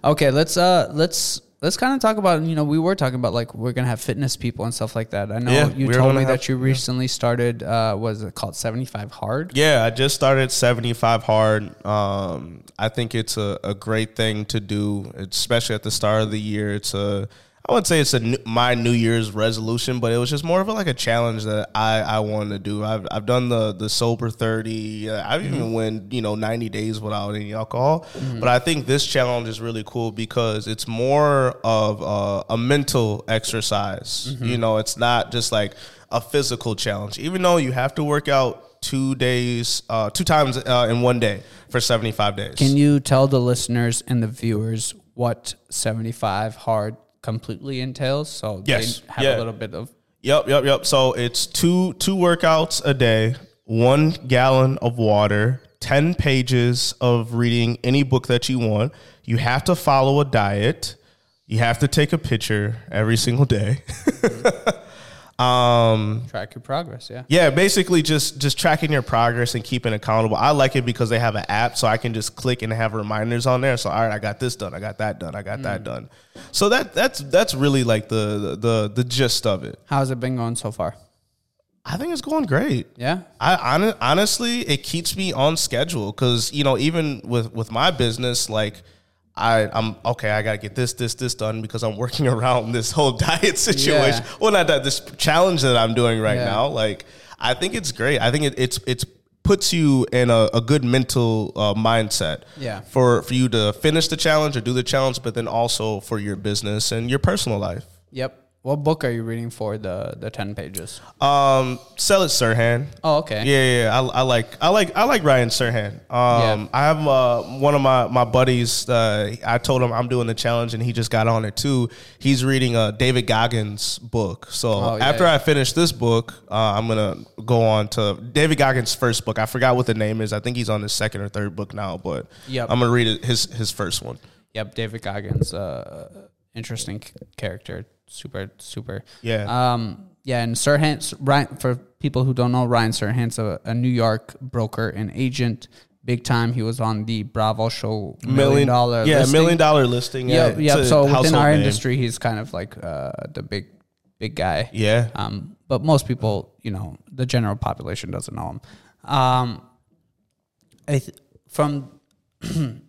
Okay, let's uh, let's let's kind of talk about you know we were talking about like we're gonna have fitness people and stuff like that. I know Yeah, you told me have- that you recently started. Uh, was it called Seventy Five Hard? Yeah, I just started 75 hard. Um, I think it's a, a great thing to do, especially at the start of the year. It's a, I wouldn't say it's a new, my New Year's resolution, but it was just more of a, like a challenge that I, I wanted to do. I've, I've done the the sober 30. uh, I've even went you know 90 days without any alcohol. But I think this challenge is really cool because it's more of a, a mental exercise. You know, it's not just like a physical challenge, even though you have to work out two days, uh, two times uh, in one day for 75 days. Can you tell the listeners and the viewers what seventy five hard completely entails? So Yes, they have yeah. a little bit of Yep, yep, yep. So it's two two workouts a day, one gallon of water, ten pages of reading any book that you want. You have to follow a diet. You have to take a picture every single day. um, track your progress. Yeah. yeah, basically just just tracking your progress and keeping accountable. I like it because they have an app, so I can just click and have reminders on there. So all right, I got this done, I got that done, I got that done. So that that's that's really like the the the gist of it. How's it been going so far? I think it's going great. Yeah. I hon- honestly, it keeps me on schedule because you know even with with my business, like I I'm okay. I got to get this this this done because I'm working around this whole diet situation. Yeah. Well, not that this challenge that I'm doing right Yeah. now. Like I think it's great. I think it, it's it's puts you in a, a good mental uh, mindset. Yeah. For for you to finish the challenge or do the challenge, but then also for your business and your personal life. Yep. What book are you reading for the the ten pages? Um, sell it, Serhant. Oh, okay. Yeah, yeah, yeah. I, I like, I like, I like Ryan Serhant. Um, Yeah. I have uh, one of my my buddies. Uh, I told him I'm doing the challenge, and he just got on it too. He's reading uh, David Goggins' book. So Oh, yeah, after yeah. I finish this book, uh, I'm gonna go on to David Goggins' first book. I forgot what the name is. I think he's on his second or third book now, but Yep. I'm gonna read it, his his first one. Yep. David Goggins, uh, interesting character. Super, super. Yeah. Um. Yeah, and Serhant, Ryan, for people who don't know, Ryan Serhant's a, a New York broker and agent, big time. He was on the Bravo show, million dollar. yeah, listing. million dollar listing. Yeah, yep. So within our name. industry, he's kind of like uh, the big, big guy. yeah. Um, but most people, you know, the general population doesn't know him. Um, I th- from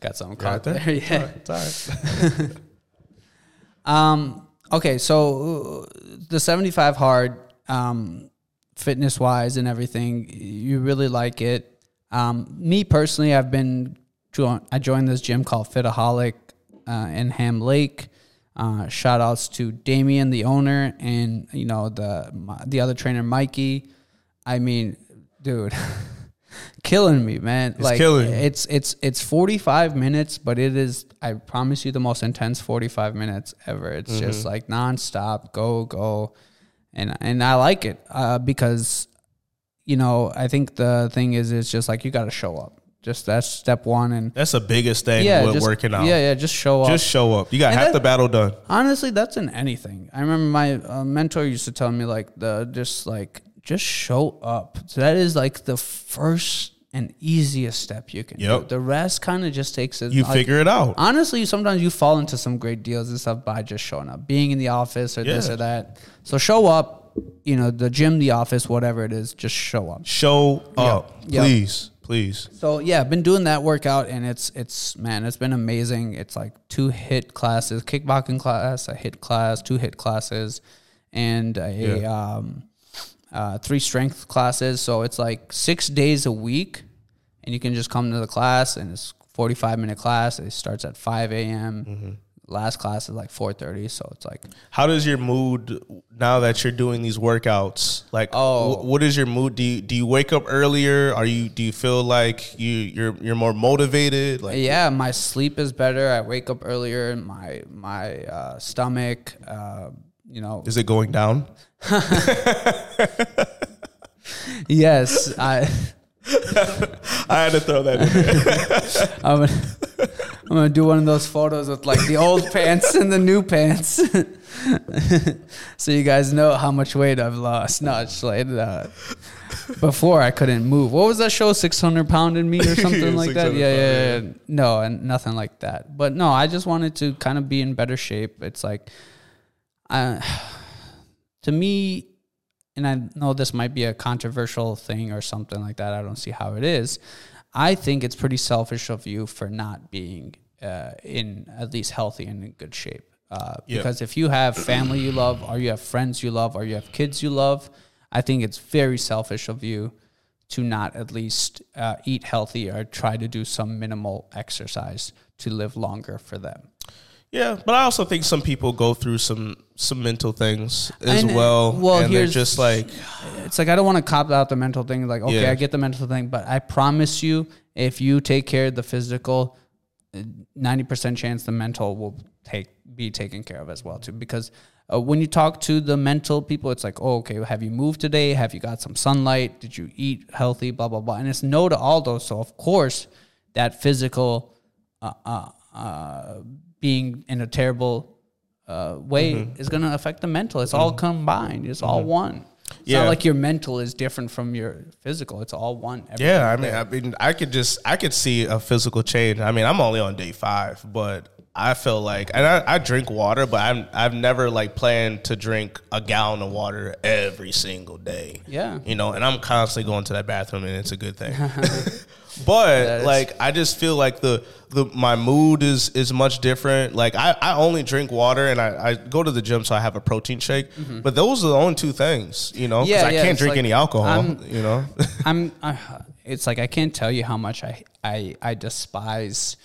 got something caught there? there. Yeah. It's all right. Um, okay, so uh, the 75 hard, um, fitness wise and everything, you really like it. Um, me personally, I've been, join, I joined this gym called Fitaholic uh, in Ham Lake. Uh, shout outs to Damien, the owner, and you know the the other trainer, Mikey. I mean, dude, killing me, man. like killing it's it's it's 45 minutes, but it is I promise you the most intense 45 minutes ever. It's Mm-hmm. just like nonstop, go go, and and I like it uh, because you know I think the thing is it's just like you got to show up. Just that's step one, and That's the biggest thing yeah, with just, working out. Yeah, yeah, just show up. Just show up. You got And half that- the battle done. Honestly, that's in anything. I remember my uh, mentor used to tell me like the just like just show up. So that is like the first and easiest step you can Yep. do. The rest kind of just takes it. You like, figure it out. Honestly, sometimes you fall into some great deals and stuff by just showing up, being in the office or this or that. So show up. You know, the gym, the office, whatever it is, just show up. Show up, Yep. please, please. So yeah, I've been doing that workout and it's it's man, it's been amazing. It's like two HIIT classes, kickboxing class, a HIIT class, two HIIT classes, and a um, uh, three strength classes. So it's like six days a week, and you can just come to the class and it's forty five minute class. It starts at five a.m. last class is like four thirty, so it's like How does your mood now that you're doing these workouts? Like, Oh. wh- what is your mood? Do you do you wake up earlier? Are you do you feel like you you're you're more motivated? Like, yeah, my sleep is better. I wake up earlier. My my uh, stomach, uh, you know, is it going down? yes, I. I had to throw that in. There. I'm gonna, I'm gonna do one of those photos with like the old pants and the new pants, so you guys know how much weight I've lost. Not like uh, before I couldn't move. What was that show? Six hundred pound in me or something like that? 600 Yeah, yeah, yeah. No, and nothing like that. But no, I just wanted to kind of be in better shape. It's like, I, to me, and I know this might be a controversial thing or something like that. I don't see how it is. I think it's pretty selfish of you for not being uh, in at least healthy and in good shape. Uh, Yeah. Because if you have family you love, or you have friends you love, or you have kids you love, I think it's very selfish of you to not at least uh, eat healthy or try to do some minimal exercise to live longer for them. Yeah, but I also think some people go through some some mental things as And, uh, well. well, and they're just like, it's like I don't want to cop out the mental thing. Like, okay, Yeah. I get the mental thing, but I promise you, if you take care of the physical, ninety percent chance the mental will take be taken care of as well too. Because uh, when you talk to the mental people, it's like, oh, okay, have you moved today? Have you got some sunlight? Did you eat healthy? Blah blah blah. And it's no to all those. So of course, that physical uh, uh, uh, being in a terrible uh, way Mm-hmm. is going to affect the mental. It's all combined. It's all one. It's Yeah. not like your mental is different from your physical. It's all one. yeah. I mean. I mean, I could just I could see a physical change. I mean, I'm only on day five, but I feel like, and I, I drink water, but I'm I've never like planned to drink a gallon of water every single day. Yeah. you know, and I'm constantly going to that bathroom, and it's a good thing. but like I just feel like the the my mood is is much different. Like I, I only drink water and I, I go to the gym so I have a protein shake. But those are the only two things, you know, because Mm-hmm. Yeah, I yeah, can't drink like, any alcohol. I'm- you know, I'm. Uh, it's like I can't tell you how much I I I despise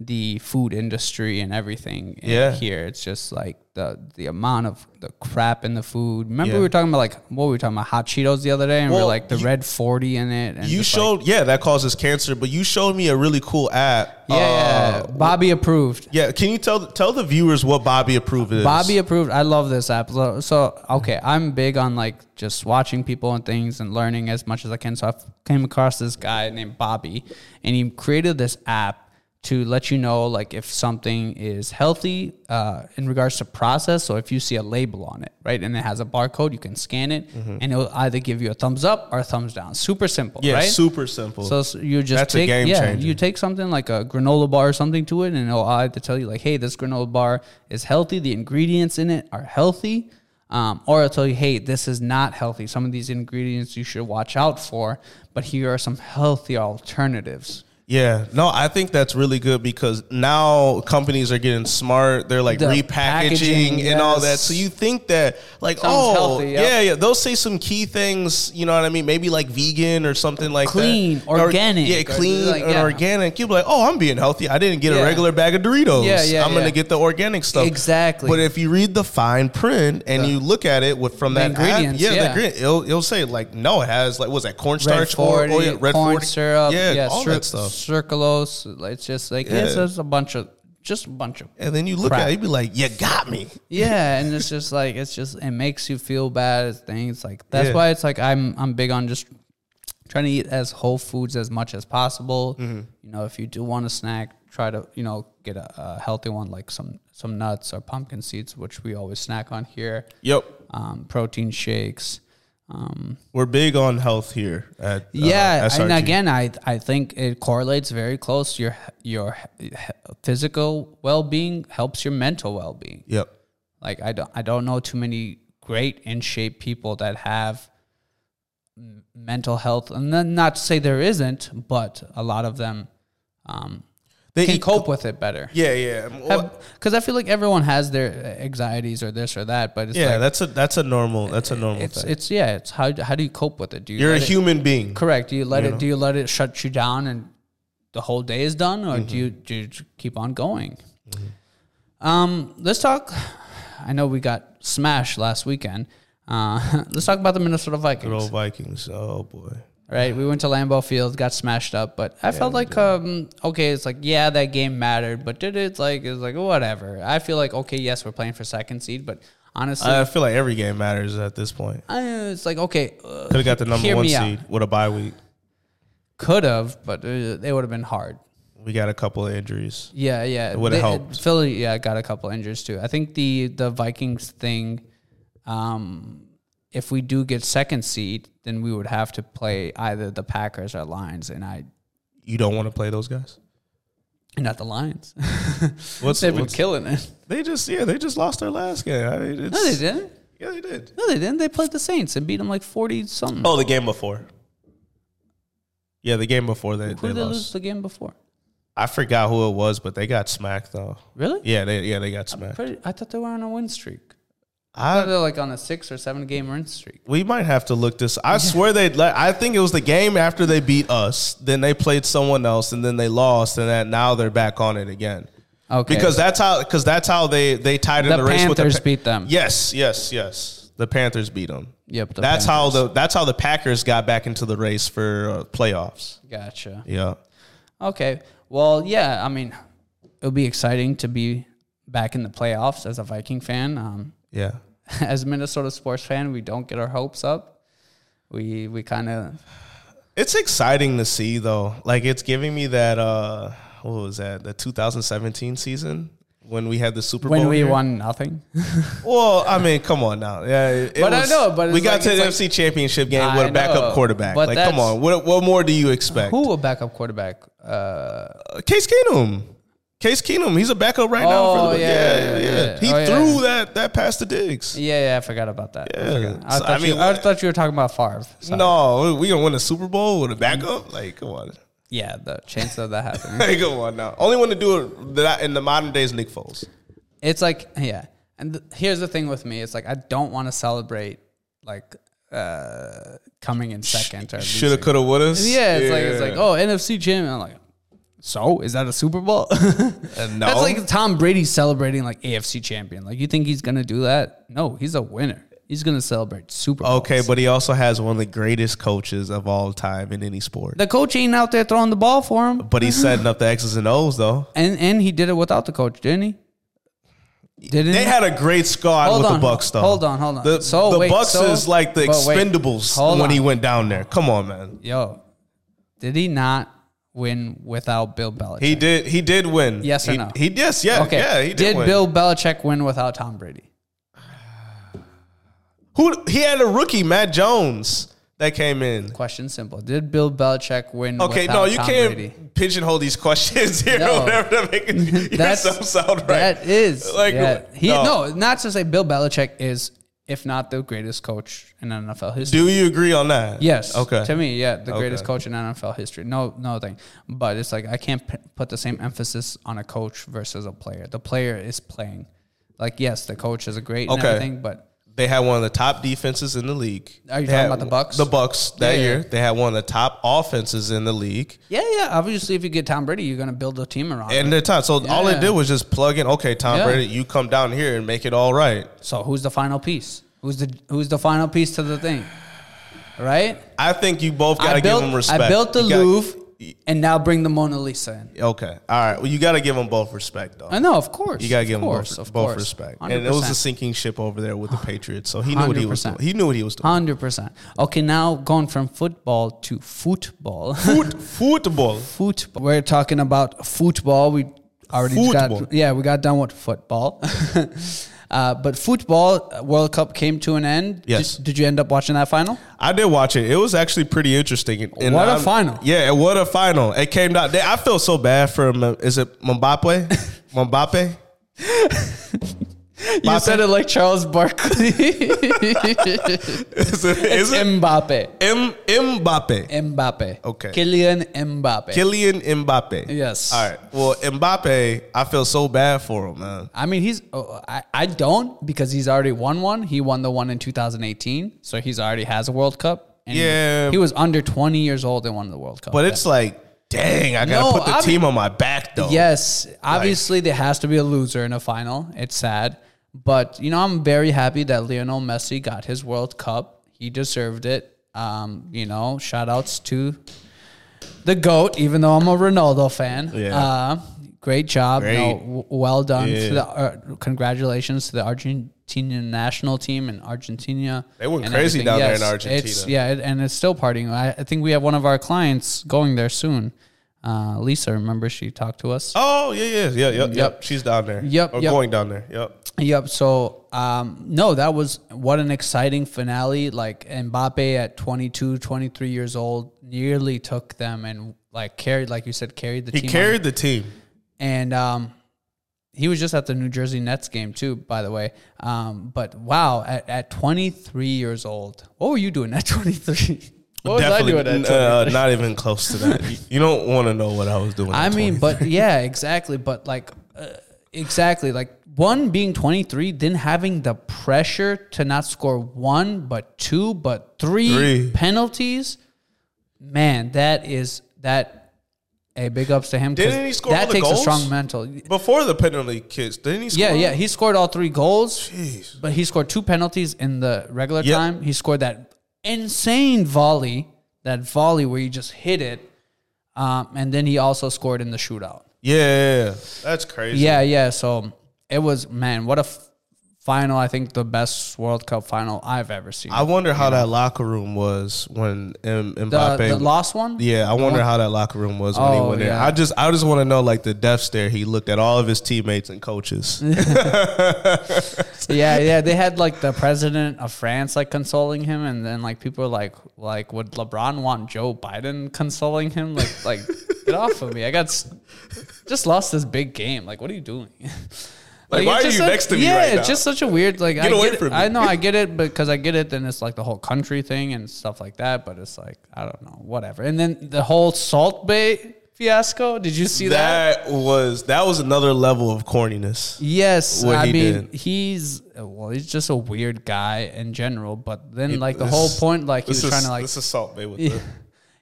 the food industry and everything in Yeah. here. It's just like the the amount of the crap in the food. Remember Yeah. we were talking about like what were we talking about hot Cheetos the other day, and we are like the you- red forty in it. And you just like- showed yeah that causes cancer, but you showed me a really cool app. yeah, yeah, Uh, Bobby approved. yeah. Can you tell tell the viewers what Bobby approved is? Bobby approved. I love this app. So, so, okay, I'm big on like just watching people and things and learning as much as I can. So I came across this guy named Bobby, and he created this app to let you know like if something is healthy uh, in regards to process. So if you see a label on it, right, and it has a barcode, you can scan it, and it'll either give you a thumbs up or a thumbs down. Super simple, yeah, right? super simple. So you just That's a take game yeah, changer. you take something like a granola bar or something to it, and it'll either tell you like, hey, this granola bar is healthy. The ingredients in it are healthy, um, or it'll tell you, hey, this is not healthy. Some of these ingredients you should watch out for, but here are some healthy alternatives. Yeah, no, I think that's really good because now companies are getting smart. They're like The repackaging packaging, and all that. So you think that like Sounds oh healthy, yep. yeah yeah they'll say some key things. You know what I mean? Maybe like vegan or something like Clean, that. Or- organic, yeah, clean like, and yeah. organic. You'll be like, oh, I'm being healthy. I didn't get Yeah. a regular bag of Doritos. Yeah, yeah, I'm yeah. gonna get the organic stuff. Exactly. But if you read the fine print and you look at it with from The that ingredients, app, yeah, yeah. the it'll, it'll say like no, it has like what's that cornstarch red 40, or, or red corn 40? syrup, yeah, all that stuff. Sucralose. It's just like Yeah. it's just a bunch of just a bunch of And then you look Crap. at it, you be like, you got me. Yeah, and it's just like it's just it makes you feel bad as things like that's Yeah. why it's like I'm I'm big on just trying to eat as whole foods as much as possible. Mm-hmm. You know, if you do want a snack, try to you know get a, a healthy one like some some nuts or pumpkin seeds, which we always snack on here. Yep. Um, protein shakes. Um, We're big on health here at uh, yeah, and again, I I think it correlates very close. Your your physical well being helps your mental well being. Yep. Like I don't I don't know too many great in shape people that have mental health, and then not to say there isn't, but a lot of them um, They can cope with it better. Yeah, yeah. Because I feel like everyone has their anxieties or this or that, but it's yeah, like that's a that's a normal that's a normal it's thing. it's yeah, it's how how do you cope with it? Do you You're a let it- human being. correct? Do you let you it? know? Do you let it shut you down and the whole day is done, or do you Mm-hmm. do you keep on going? Um, let's talk. I know we got smashed last weekend. Uh, let's talk about the Minnesota Good Vikings. old Vikings. Oh boy. Right, we went to Lambeau Field, got smashed up, but I felt like um, okay, it's like yeah, that game mattered, but did it like it's like whatever. I feel like okay, yes, we're playing for second seed, but honestly, I feel like every game matters at this point. I, it's like okay, uh, Could have got the number one me out. seed with a bye week. could have, but uh, they would have been hard. We got a couple of injuries. Yeah, yeah. It would've helped. Philly, yeah, got a couple injuries too. I think the the Vikings thing, um, if we do get second seed, then we would have to play either the Packers or Lions, and I You don't want to play those guys. not the Lions. What's, They've been what's killing it. they just yeah they just lost their last game. I mean, it's, No, they didn't. Yeah, they did. No, they didn't. They played the Saints and beat them like forty something. Oh, the game before. Yeah, the game before they, Who they did they lose the game before? I forgot who it was, but they got smacked though. Really? Yeah, they yeah they got smacked. Pretty, I thought they were on a win streak. I they're like on a six or seven game win streak. we might have to look this. I swear they. let I think it was the game after they beat us. Then they played someone else, and then they lost, and that now they're back on it again. Okay, Because that's how because that's how they they tied in the the, race with the Panthers beat them. Yes, yes, yes. The Panthers beat them. Yep. the that's how the that's how the Packers got back into the race for uh, playoffs. Gotcha. Yeah. Okay. Well, yeah. I mean, it'll be exciting to be back in the playoffs as a Viking fan. Um, Yeah. as Minnesota sports fan, we don't get our hopes up. We we kind of It's exciting to see though. Like it's giving me that uh what was that? The 2017 season when we had the Super Bowl. when we here? won nothing. Well, I mean, come on now. Yeah, it, it But I know, but we got like- to the it's NFC Championship game I with a backup know, quarterback. Like, come on, what what more do you expect? Who a backup quarterback? Uh, Uh, Case Keenum. Case Keenum, he's a backup right now. Oh, For the, yeah, yeah, yeah, yeah, yeah. He Oh, yeah. threw that that pass to Diggs. yeah, yeah, I forgot about that. I, Yeah. forgot. I So, thought I you, mean, I thought you were talking about Favre. Sorry. No, we gonna win a Super Bowl with a backup? Like, come on. Yeah, the chance of that happening. Hey, come on now. Only one to do it that in the modern days, Nick Foles. It's like, yeah. And th- here's the thing with me: it's like I don't want to celebrate like uh coming in second or Shoulda, coulda, woulda. Yeah, it's like it's like oh NFC champion. I'm like, so is that a Super Bowl? Uh, no. That's like Tom Brady celebrating like AFC champion. Like you think he's gonna do that? No, he's a winner. He's gonna celebrate Super Bowl. Okay, but he also has one of the greatest coaches of all time in any sport. the coach ain't out there throwing the ball for him, But he's setting up the X's and O's though. and and he did it without the coach, didn't he? Didn't They he? had a great squad Hold with on, the Bucs though. hold on, hold on. The, So, the wait, Bucs so- is like the wait, Expendables when he went down there. Come on, man. Yo, did he not win without Bill Belichick? He did. He did win. Yes or he, no? He yes, yeah, Okay. yeah. He did, did win. Bill Belichick win without Tom Brady? Who he had a rookie, Mac Jones, that came in. Question simple. Did Bill Belichick win without Tom Brady? Okay, no, you Tom can't Brady? pigeonhole these questions here No. whatever to make yourself sound right. That is Like, yeah. he no. no. not to say Bill Belichick is, if not the greatest coach in NFL history. Do you agree on that? Yes. Okay. To me, yeah, the greatest coach in NFL history. No, no thing. But it's like I can't p- put the same emphasis on a coach versus a player. The player is playing. Like yes, the coach is a great and Okay. everything, but They had one of the top defenses in the league. Are you They talking about the Bucs? The Bucs that Yeah, yeah. year. They had one of the top offenses in the league. yeah, yeah. Obviously, if you get Tom Brady, you're gonna build a team around. him. And the time. So all they did was just plug in, okay, Tom Yeah. Brady, you come down here and make it all right. So who's the final piece? Who's the who's the final piece to the thing? Right? I think you both got to give them respect. I built the You Louvre, and now bring the Mona Lisa in. Okay. All right. Well, you got to give them both respect, though. I know, of course. You gotta give course, him both, both respect. And it was a sinking ship over there with the Patriots, so he knew what he was doing. 100%. He knew what he was doing. Hundred percent. Okay, now going from football to football. Foot, football. football. We're talking about football. We already Football. got yeah, we got done with football. uh, but football uh, World Cup came to an end. Yes. Did, did you end up watching that final? I did watch it. It was actually pretty interesting. And What a I'm- final. Yeah, what a final. It came down. I feel so bad for. Is it Mbappe? Mbappe? You Mbappe? said it like Charles Barkley. Is it, is it Mbappe. M, Mbappe? Mbappe. Okay. Kylian Mbappe. Kylian Mbappe. Yes. All right. Well, Mbappe, I feel so bad for him, man. I mean, he's. Oh, I, I don't because he's already won one. He won the one in 2018, so he's already has a World Cup. And he- Yeah. he, was under 20 years old and won the World Cup. But it's like dang, I gotta No, put the team on my back though. Yes, obviously there has to be a loser in a final. It's sad, but you know I'm very happy that Lionel Messi got his World Cup. He deserved it. Um, you know, shout outs to the goat. Even though I'm a Ronaldo fan, Yeah. uh, great job. Great. No, w- well done. Yeah. To the, uh, congratulations to the Argentinian national team in Argentina. They went crazy everything. down there in Argentina. It's, yeah, it, and it's still partying. I, I think we have one of our clients going there soon. Uh, Lisa, remember she talked to us? Oh yeah, yeah, yeah, yep, yep. Yep. She's down there. Yep, Or yep. going down there. Yep. Yep. So, um, no, that was what an exciting finale. Like Mbappe at 22, 23 years old nearly took them and like carried, like you said, carried the He team. on. carried the team. and um, he was just at the New Jersey Nets game too, by the way. Um, but wow, at, at 23 years old, what were you doing at 23? What was I doing at uh, not even close to that. You- you don't want to know what I was doing. I at mean, but yeah, exactly. But like, uh, exactly. Like, one being 23, then having the pressure to not score one, but two, but three, Three. penalties. Man, that is that. Hey, big ups to him. Didn't he score all That the takes goals? a strong mental. before the penalty kicks, didn't he? Score? Yeah, yeah. He scored all three goals, Jeez. but he scored two penalties in the regular Yep. time. He scored that insane volley, that volley where he just hit it, um, and then he also scored in the shootout. Yeah, that's crazy. Yeah, yeah. So it was man, what a f- final! I think the best World Cup final I've ever seen. I wonder how that locker room was when M- Mbappe. the lost one. yeah, I wonder one- how that locker room was when he Oh, went in. yeah. I just, I just want to know like the death stare he looked at all of his teammates and coaches. yeah, yeah. They had like the president of France like consoling him, and then like people were like, like, would LeBron want Joe Biden consoling him? Like, like, get off of me! I got s- just lost this big game. Like, what are you doing? Like, why are you such- next to me Yeah, right it's just such a weird like. Get I away get it- me. I know I get it but because I get it. Then it's like the whole country thing and stuff like that. But it's like I don't know, whatever. And then the whole Salt Bae fiasco. Did you see that? that was that was another level of corniness. Yes, I he mean did. he's well, he's just a weird guy in general. But then like the whole point, like he was is, trying to like this is Salt Bae with the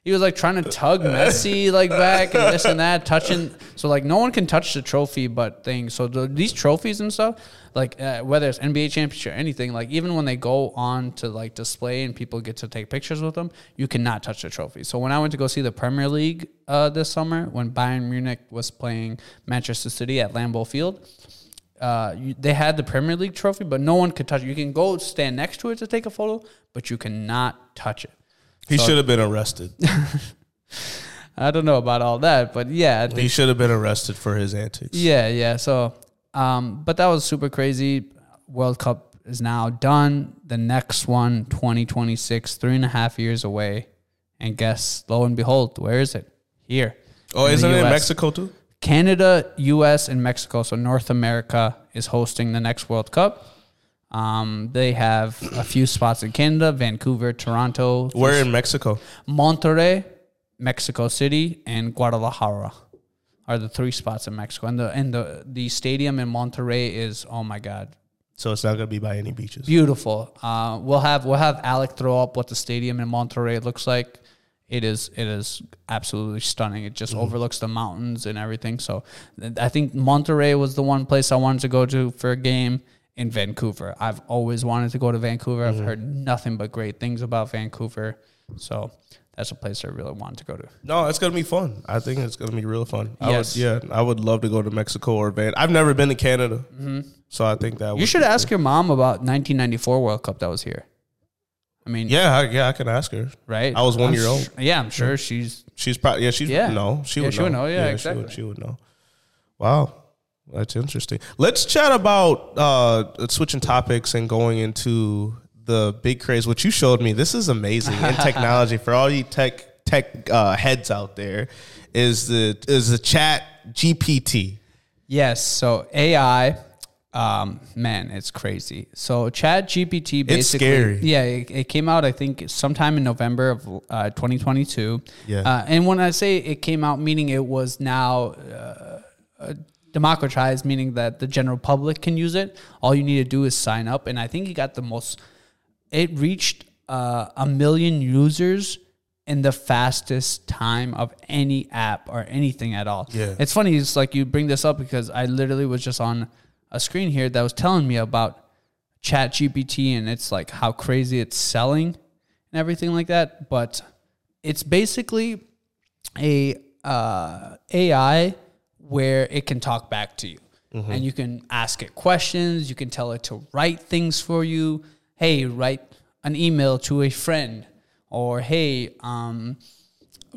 he was like trying to tug Messi like back and this and that, touching. So like no one can touch the trophy but things. So the, these trophies and stuff, like uh, whether it's NBA championship or anything, like even when they go on to like display and people get to take pictures with them, you cannot touch the trophy. So when I went to go see the Premier League uh, this summer, when Bayern Munich was playing Manchester City at Lambeau Field. Uh, you, they had the Premier League trophy, but no one could touch it. You can go stand next to it to take a photo, but you cannot touch it. He should have been arrested. I don't know about all that, but yeah, he should have been arrested for his antics. Yeah, yeah. So, um, but that was super crazy. World Cup is now done. The next one, 2026, three and a half years away. And guess, lo and behold, where is it? Here. Oh, isn't it in Mexico too? Canada, US, and Mexico. So North America is hosting the next World Cup. Um, they have a few spots in Canada, Vancouver, Toronto, Where in Mexico? Monterrey, Mexico City, and Guadalajara are the three spots in Mexico. And the and the the stadium in Monterrey is oh my god, So it's not gonna be by any beaches. beautiful. Uh, we'll have we'll have Alec throw up what the stadium in Monterrey looks like. It is it is absolutely stunning. It just overlooks the mountains and everything. So I think Monterrey was the one place I wanted to go to for a game in Vancouver. I've always wanted to go to Vancouver. I've mm-hmm. heard nothing but great things about Vancouver. So that's a place I really wanted to go to. No, it's gonna be fun. I think it's gonna be real fun. I Yes. would, yeah, I would love to go to Mexico or Van. I've never been to Canada, mm-hmm. so I think that You should ask your mom about 1994 World Cup that was here. I mean. Yeah, I, yeah, I can ask her. right? I was one I'm year old. sh- yeah, I'm sure she's She's probably yeah. She's Yeah. no, she Yeah, would she know. would know. Yeah, She exactly. would, she would know. Wow, that's interesting. Let's chat about uh, switching topics and going into the big craze. which you showed me, this is amazing in technology for all you tech tech uh, heads out there. Is the is the Chat GPT? Yes. So AI, um, man, it's crazy. So Chat GPT basically, It's scary. yeah, it, it came out I think sometime in November of uh, 2022. Yeah. Uh, and when I say it came out, meaning it was now uh, uh, democratized, meaning that the general public can use it. All you need to do is sign up, and I think he got the most. It reached uh, a million users in the fastest time of any app or anything at all. Yeah. It's funny, it's like you bring this up because I literally was just on a screen here that was telling me about Chat GPT and it's like how crazy it's selling and everything like that. But it's basically a uh, AI where it can talk back to you. And you can ask it questions. You can tell it to write things for you. Hey, write an email to a friend, or hey, um,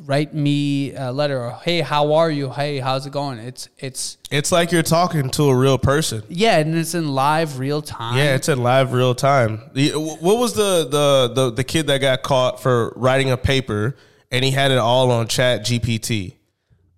write me a letter, or hey, how are you? Hey, how's it going? It's it's It's like you're talking to a real person. yeah, and it's in live real time. Yeah, it's in live real time. What was the, the the the kid that got caught for writing a paper and he had it all on Chat GPT?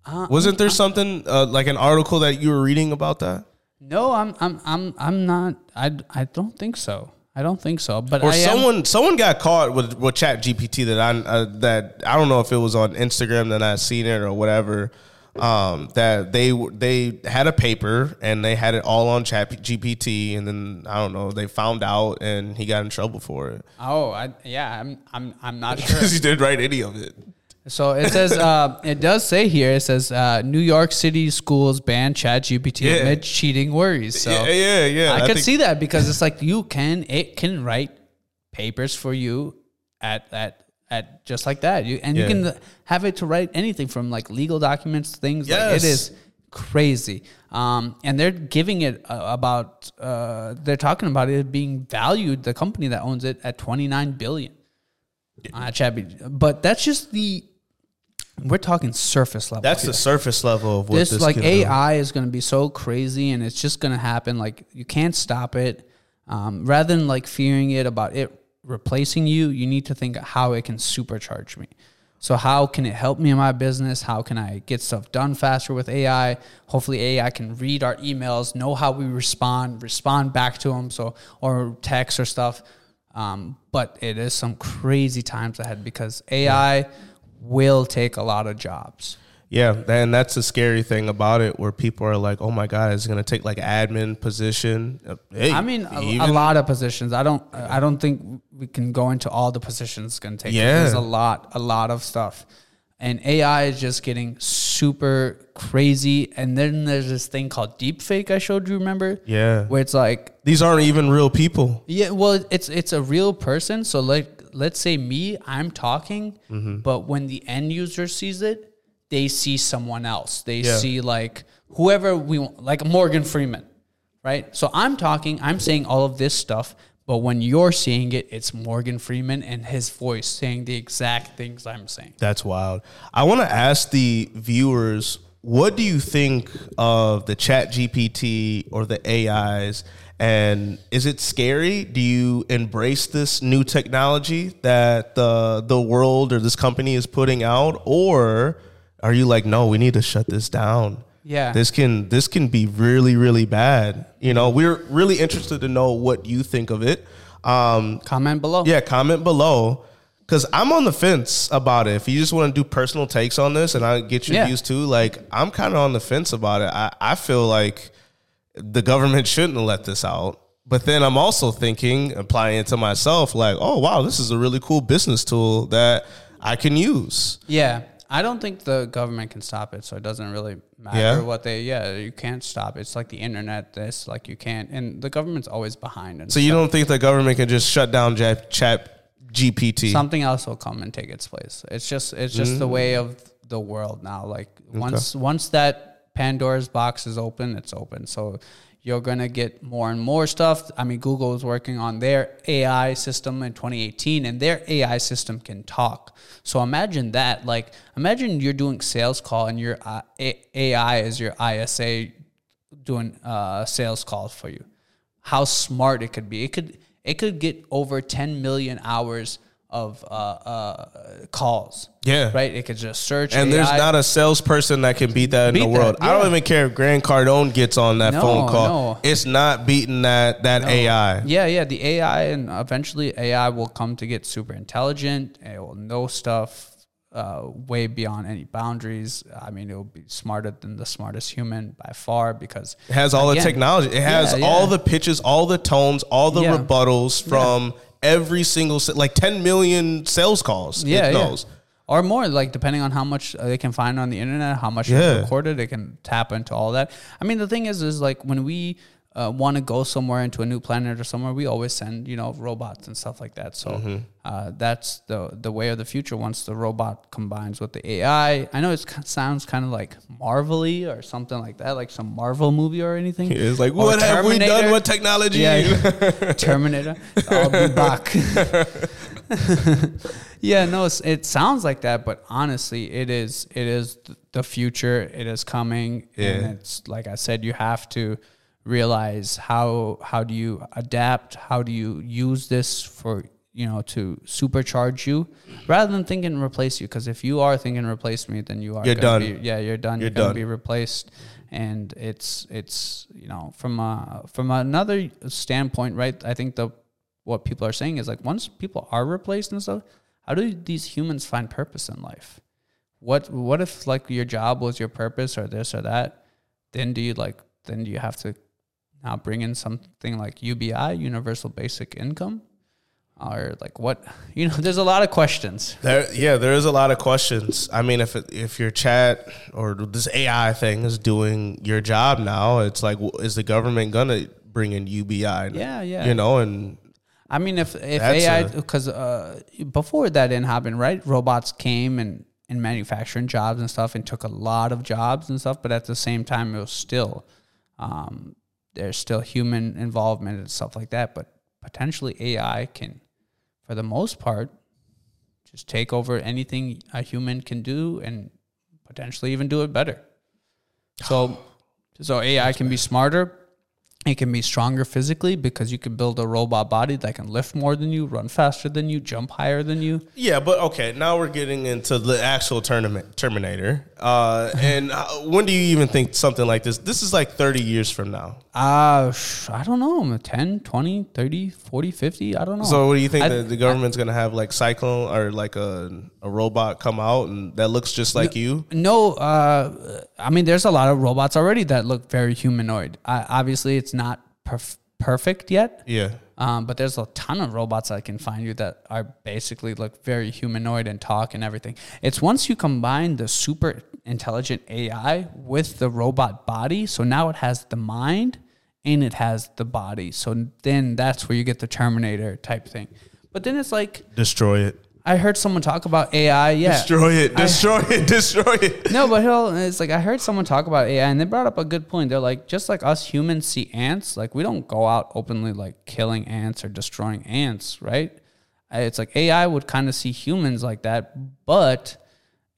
Uh, Wasn't there something uh, like an article that you were reading about that? No, I'm I'm I'm I'm not. I I don't think so. I don't think so. But Or I am- someone someone got caught with with Chat GPT that I uh, that I don't know if it was on Instagram that I seen it or whatever. Um, that they they had a paper and they had it all on Chat GPT and then I don't know they found out and he got in trouble for it oh, I, yeah, I'm I'm I'm not sure. because he didn't write any of it. So it says, uh, it does say here, it says uh, New York City schools ban Chat GPT Yeah. amid cheating worries. So yeah, yeah, yeah. I, could think- see that because it's like you can, it can write papers for you at, at, at just like that. You, and Yeah. you can have it to write anything from like legal documents, things like Yes. it is crazy. Um, and they're giving it uh, about, uh, they're talking about it being valued, the company that owns it at 29 billion. Uh, Chat, but that's just the we're talking surface level. That's here. the surface level of what this, this, like can do. AI is going to be so crazy, and it's just going to happen. Like you can't stop it. Um, rather than like fearing it about it replacing you, you need to think how it can supercharge me. So how can it help me in my business? How can I get stuff done faster with AI? Hopefully AI can read our emails, know how we respond, respond back to them. So or text or stuff. Um, but it is some crazy times ahead because AI will take a lot of jobs. Yeah, and that's the scary thing about it, where people are like, "Oh my god, it's going to take like admin position." Uh, Hey, I mean, a, a lot of positions. I don't. I don't think we can go into all the positions going to take. Yeah. there's a lot, a lot of stuff, and AI is just getting super crazy. And then there's this thing called deepfake. I showed you. Remember? Yeah, Where it's like, these aren't even real people. yeah, well, it's it's a real person. So like, let's say me, I'm talking, Mm-hmm. but when the end user sees it, they see someone else. They Yeah. see like whoever we want, like Morgan Freeman, right? So I'm talking, I'm saying all of this stuff, but when you're seeing it, it's Morgan Freeman and his voice saying the exact things I'm saying. That's wild. I want to ask the viewers, what do you think of the Chat GPT or the AIs? And is it scary? Do you embrace this new technology that the the world or this company is putting out, or are you like, no, we need to shut this down? Yeah. this can this can be really really bad. You know, we're really interested to know what you think of it. Um, Comment below. yeah, comment below because I'm on the fence about it. If you just want to do personal takes on this and I get your Yeah. views too, like I'm kind of on the fence about it. I, I feel like the government shouldn't have let this out. But then I'm also thinking, applying it to myself, like, oh wow, this is a really cool business tool that I can use. Yeah. I don't think the government can stop it, so it doesn't really matter Yeah? what they. Yeah, you can't stop. it. It's like the internet. This like you can't, and the government's always behind. And So you don't think the government can just shut down Chat, chat GPT? something else will come and take its place. It's just it's just the Mm. way of the world now. Like once once that Pandora's box is open, it's open. So you're gonna get more and more stuff. I mean, Google is working on their AI system in 2018, and their AI system can talk. So imagine that. Like imagine you're doing sales call and your uh, AI is your ISA doing uh, sales calls for you. How smart it could be. It could it could get over 10 million hours of uh, uh, calls. Yeah. Right. It could just search. And there's not a salesperson that can beat that in Beat the that, world. I don't even care if Grant Cardone gets on that No, phone call. no. It's not beating that that AI. Yeah, yeah. The AI and eventually AI will come to get super intelligent. It will know stuff uh, way beyond any boundaries. I mean, it will be smarter than the smartest human by far because It has all Again, the technology. It has yeah, yeah. all the pitches, all the tones, all the Yeah. rebuttals from every single like 10 million sales calls. Yeah, it yeah. or more, like depending on how much uh, they can find on the internet, how much Yeah. is recorded, they can tap into all that. I mean, the thing is, is like when we uh, want to go somewhere into a new planet or somewhere, we always send you know robots and stuff like that. So Mm-hmm. uh, that's the the way of the future. Once the robot combines with the AI, I know it sounds kind of like Marvel-y or something like that, like some Marvel movie or anything. It's like, Or what have we done with technology? Yeah, Terminator. I'll be back. yeah, no, it's, it sounds like that, but honestly, it is. It is the future. It is coming, Yeah. and it's like I said, you have to realize how how do you adapt? How do you use this for you know to supercharge you, rather than thinking replace you? Because if you are thinking replace me, then you are You're done. Be, yeah, you're done. You're You're, gonna be replaced and it's it's you know from a from another standpoint right i think the what people are saying is like once people are replaced and stuff how do these humans find purpose in life what what if like your job was your purpose or this or that then do you like then do you have to now bring in something like ubi universal basic income or like what you know there's a lot of questions There, yeah, there is a lot of questions. I mean, if it, if your chat or this AI thing is doing your job now, it's like, is the government gonna bring in UBI? Yeah, yeah. You know, and I mean, if if AI because uh, before that didn't happen, right? Robots came and in manufacturing jobs and stuff, and took a lot of jobs and stuff. But at the same time, it was still um, there's still human involvement and stuff like that. But potentially AI can, for the most part, just take over anything a human can do and potentially even do it better. So, so AI can be smarter. It can be stronger physically because you can build a robot body that can lift more than you, run faster than you, jump higher than you. yeah, but okay, now we're getting into the actual tournament Terminator. Uh, and uh, when do you even think something like this? This is like thirty years from now. Uh, I don't know, 10, 20, 30, 40, 50. I don't know. So, what do you think I- that the government's gonna have like Cyclone or like a a robot come out and that looks just like you? No, uh, I mean, there's a lot of robots already that look very humanoid. Uh, obviously, it's not perf- perfect yet. Yeah. Um, but there's a ton of robots I can find you that are basically look very humanoid and talk and everything. It's once you combine the super intelligent AI with the robot body, so now it has the mind and it has the body. So then that's where you get the Terminator type thing. But then it's like Destroy it. I heard someone talk about AI. Yeah, Destroy it. Destroy it. Destroy it. no, but it's like I heard someone talk about AI and they brought up a good point. They're like, just like us humans see ants, like we don't go out openly like killing ants or destroying ants, right? It's like AI would kind of see humans like that, but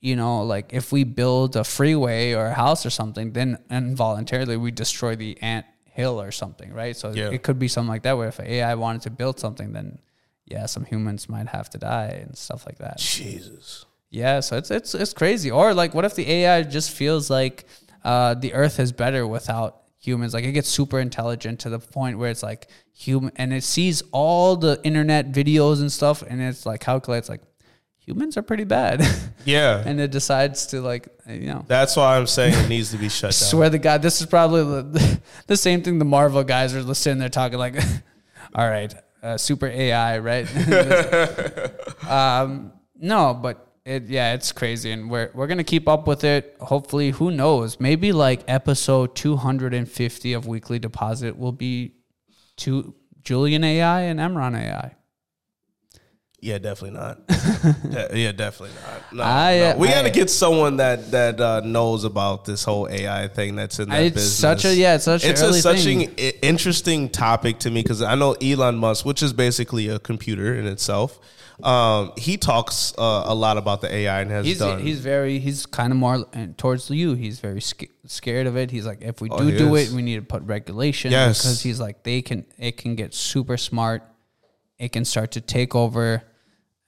you know, like if we build a freeway or a house or something, then involuntarily we destroy the ant hill or something, right? So Yeah. it could be something like that where if AI wanted to build something, then yeah, some humans might have to die and stuff like that. Jesus. Yeah, so it's it's it's crazy. Or like, what if the AI just feels like uh, the Earth is better without humans? Like, it gets super intelligent to the point where it's like human, and it sees all the internet videos and stuff, and it's like calculates like humans are pretty bad, Yeah. and it decides to like you know. That's why I'm saying it needs to be shut down. Swear to God, this is probably the, the same thing the Marvel guys are sitting there talking like, all right, uh, super AI, right? um, no, but it yeah, it's crazy, and we're we're gonna keep up with it. Hopefully, who knows? Maybe like episode two hundred and fifty of Weekly Deposit will be two Julian AI and Emran AI. Yeah, definitely not. De- yeah, definitely not. No, I, no. uh, We got to get someone that that uh, knows about this whole AI thing that's in that It's business. such a- yeah, it's such an it's a, such an i- interesting topic to me because I know Elon Musk, which is basically a computer in itself. Um, he talks uh, a lot about the AI and has He's done. he's very he's kind of more uh, towards you. He's very sca- scared of it. He's like, if we Oh, do he do is. it, we need to put regulation Yes. because he's like they can it can get super smart. It can start to take over,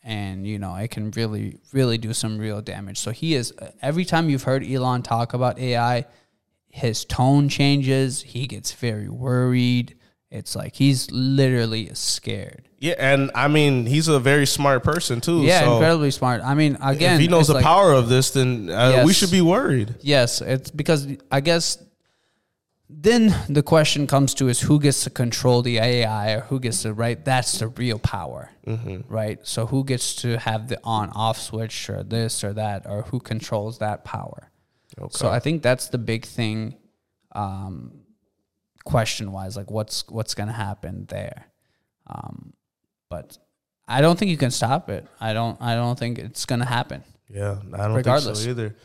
and you know it can really really do some real damage. So he is every time you've heard Elon talk about AI, his tone changes. He gets very worried. It's like he's literally scared. yeah, and I mean he's a very smart person too. Yeah, so incredibly smart. I mean, again, if he knows the like- power of this, then uh, we should be worried. Yes, it's because I guess then the question comes to is who gets to control the AI or who gets to right? That's the real power, right? So who gets to have the on-off switch or this or that or who controls that power? So I think that's the big thing, um, question-wise, like what's what's gonna happen there. Um, but I don't think you can stop it. I don't. I don't think it's gonna happen. Yeah, I don't Regardless. think so either.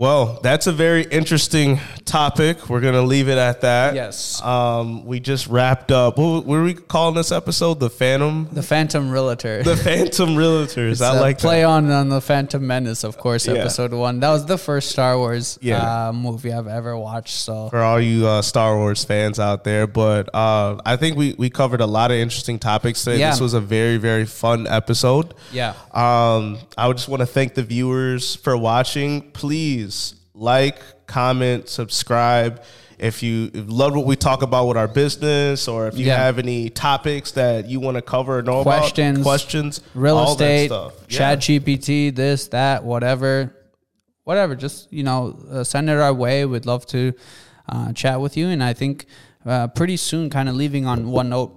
Well, that's a very interesting topic. We're gonna leave it at that. Yes. Um, we just wrapped up. What, are we calling this episode? The Phantom. The Phantom Realtor. The Phantom Realtors. I It's a like play that. on on the Phantom Menace, of course, Yeah. episode one. That was the first Star Wars Yeah. uh, movie I've ever watched. So for all you uh, Star Wars fans out there. But uh, I think we, we covered a lot of interesting topics today. Yeah. This was a very, very fun episode. yeah, Um, I would just want to thank the viewers for watching. Please like, comment, subscribe. If you love what we talk about with our business, or if you Yeah. have any topics that you want to cover or know Questions, about, questions, real all estate, that stuff. Chat GPT, this, that, whatever, whatever. Just you know, uh, send it our way. We'd love to uh, chat with you. And I think uh, pretty soon, kind of leaving on one note.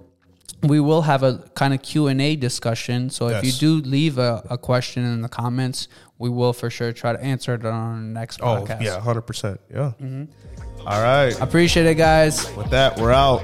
We will have a kind of Q and A discussion. So if you do leave a, a question in the comments, we will for sure try to answer it on our next Oh podcast. yeah, hundred percent. Yeah. Mm-hmm. All right. Appreciate it, guys. With that, we're out.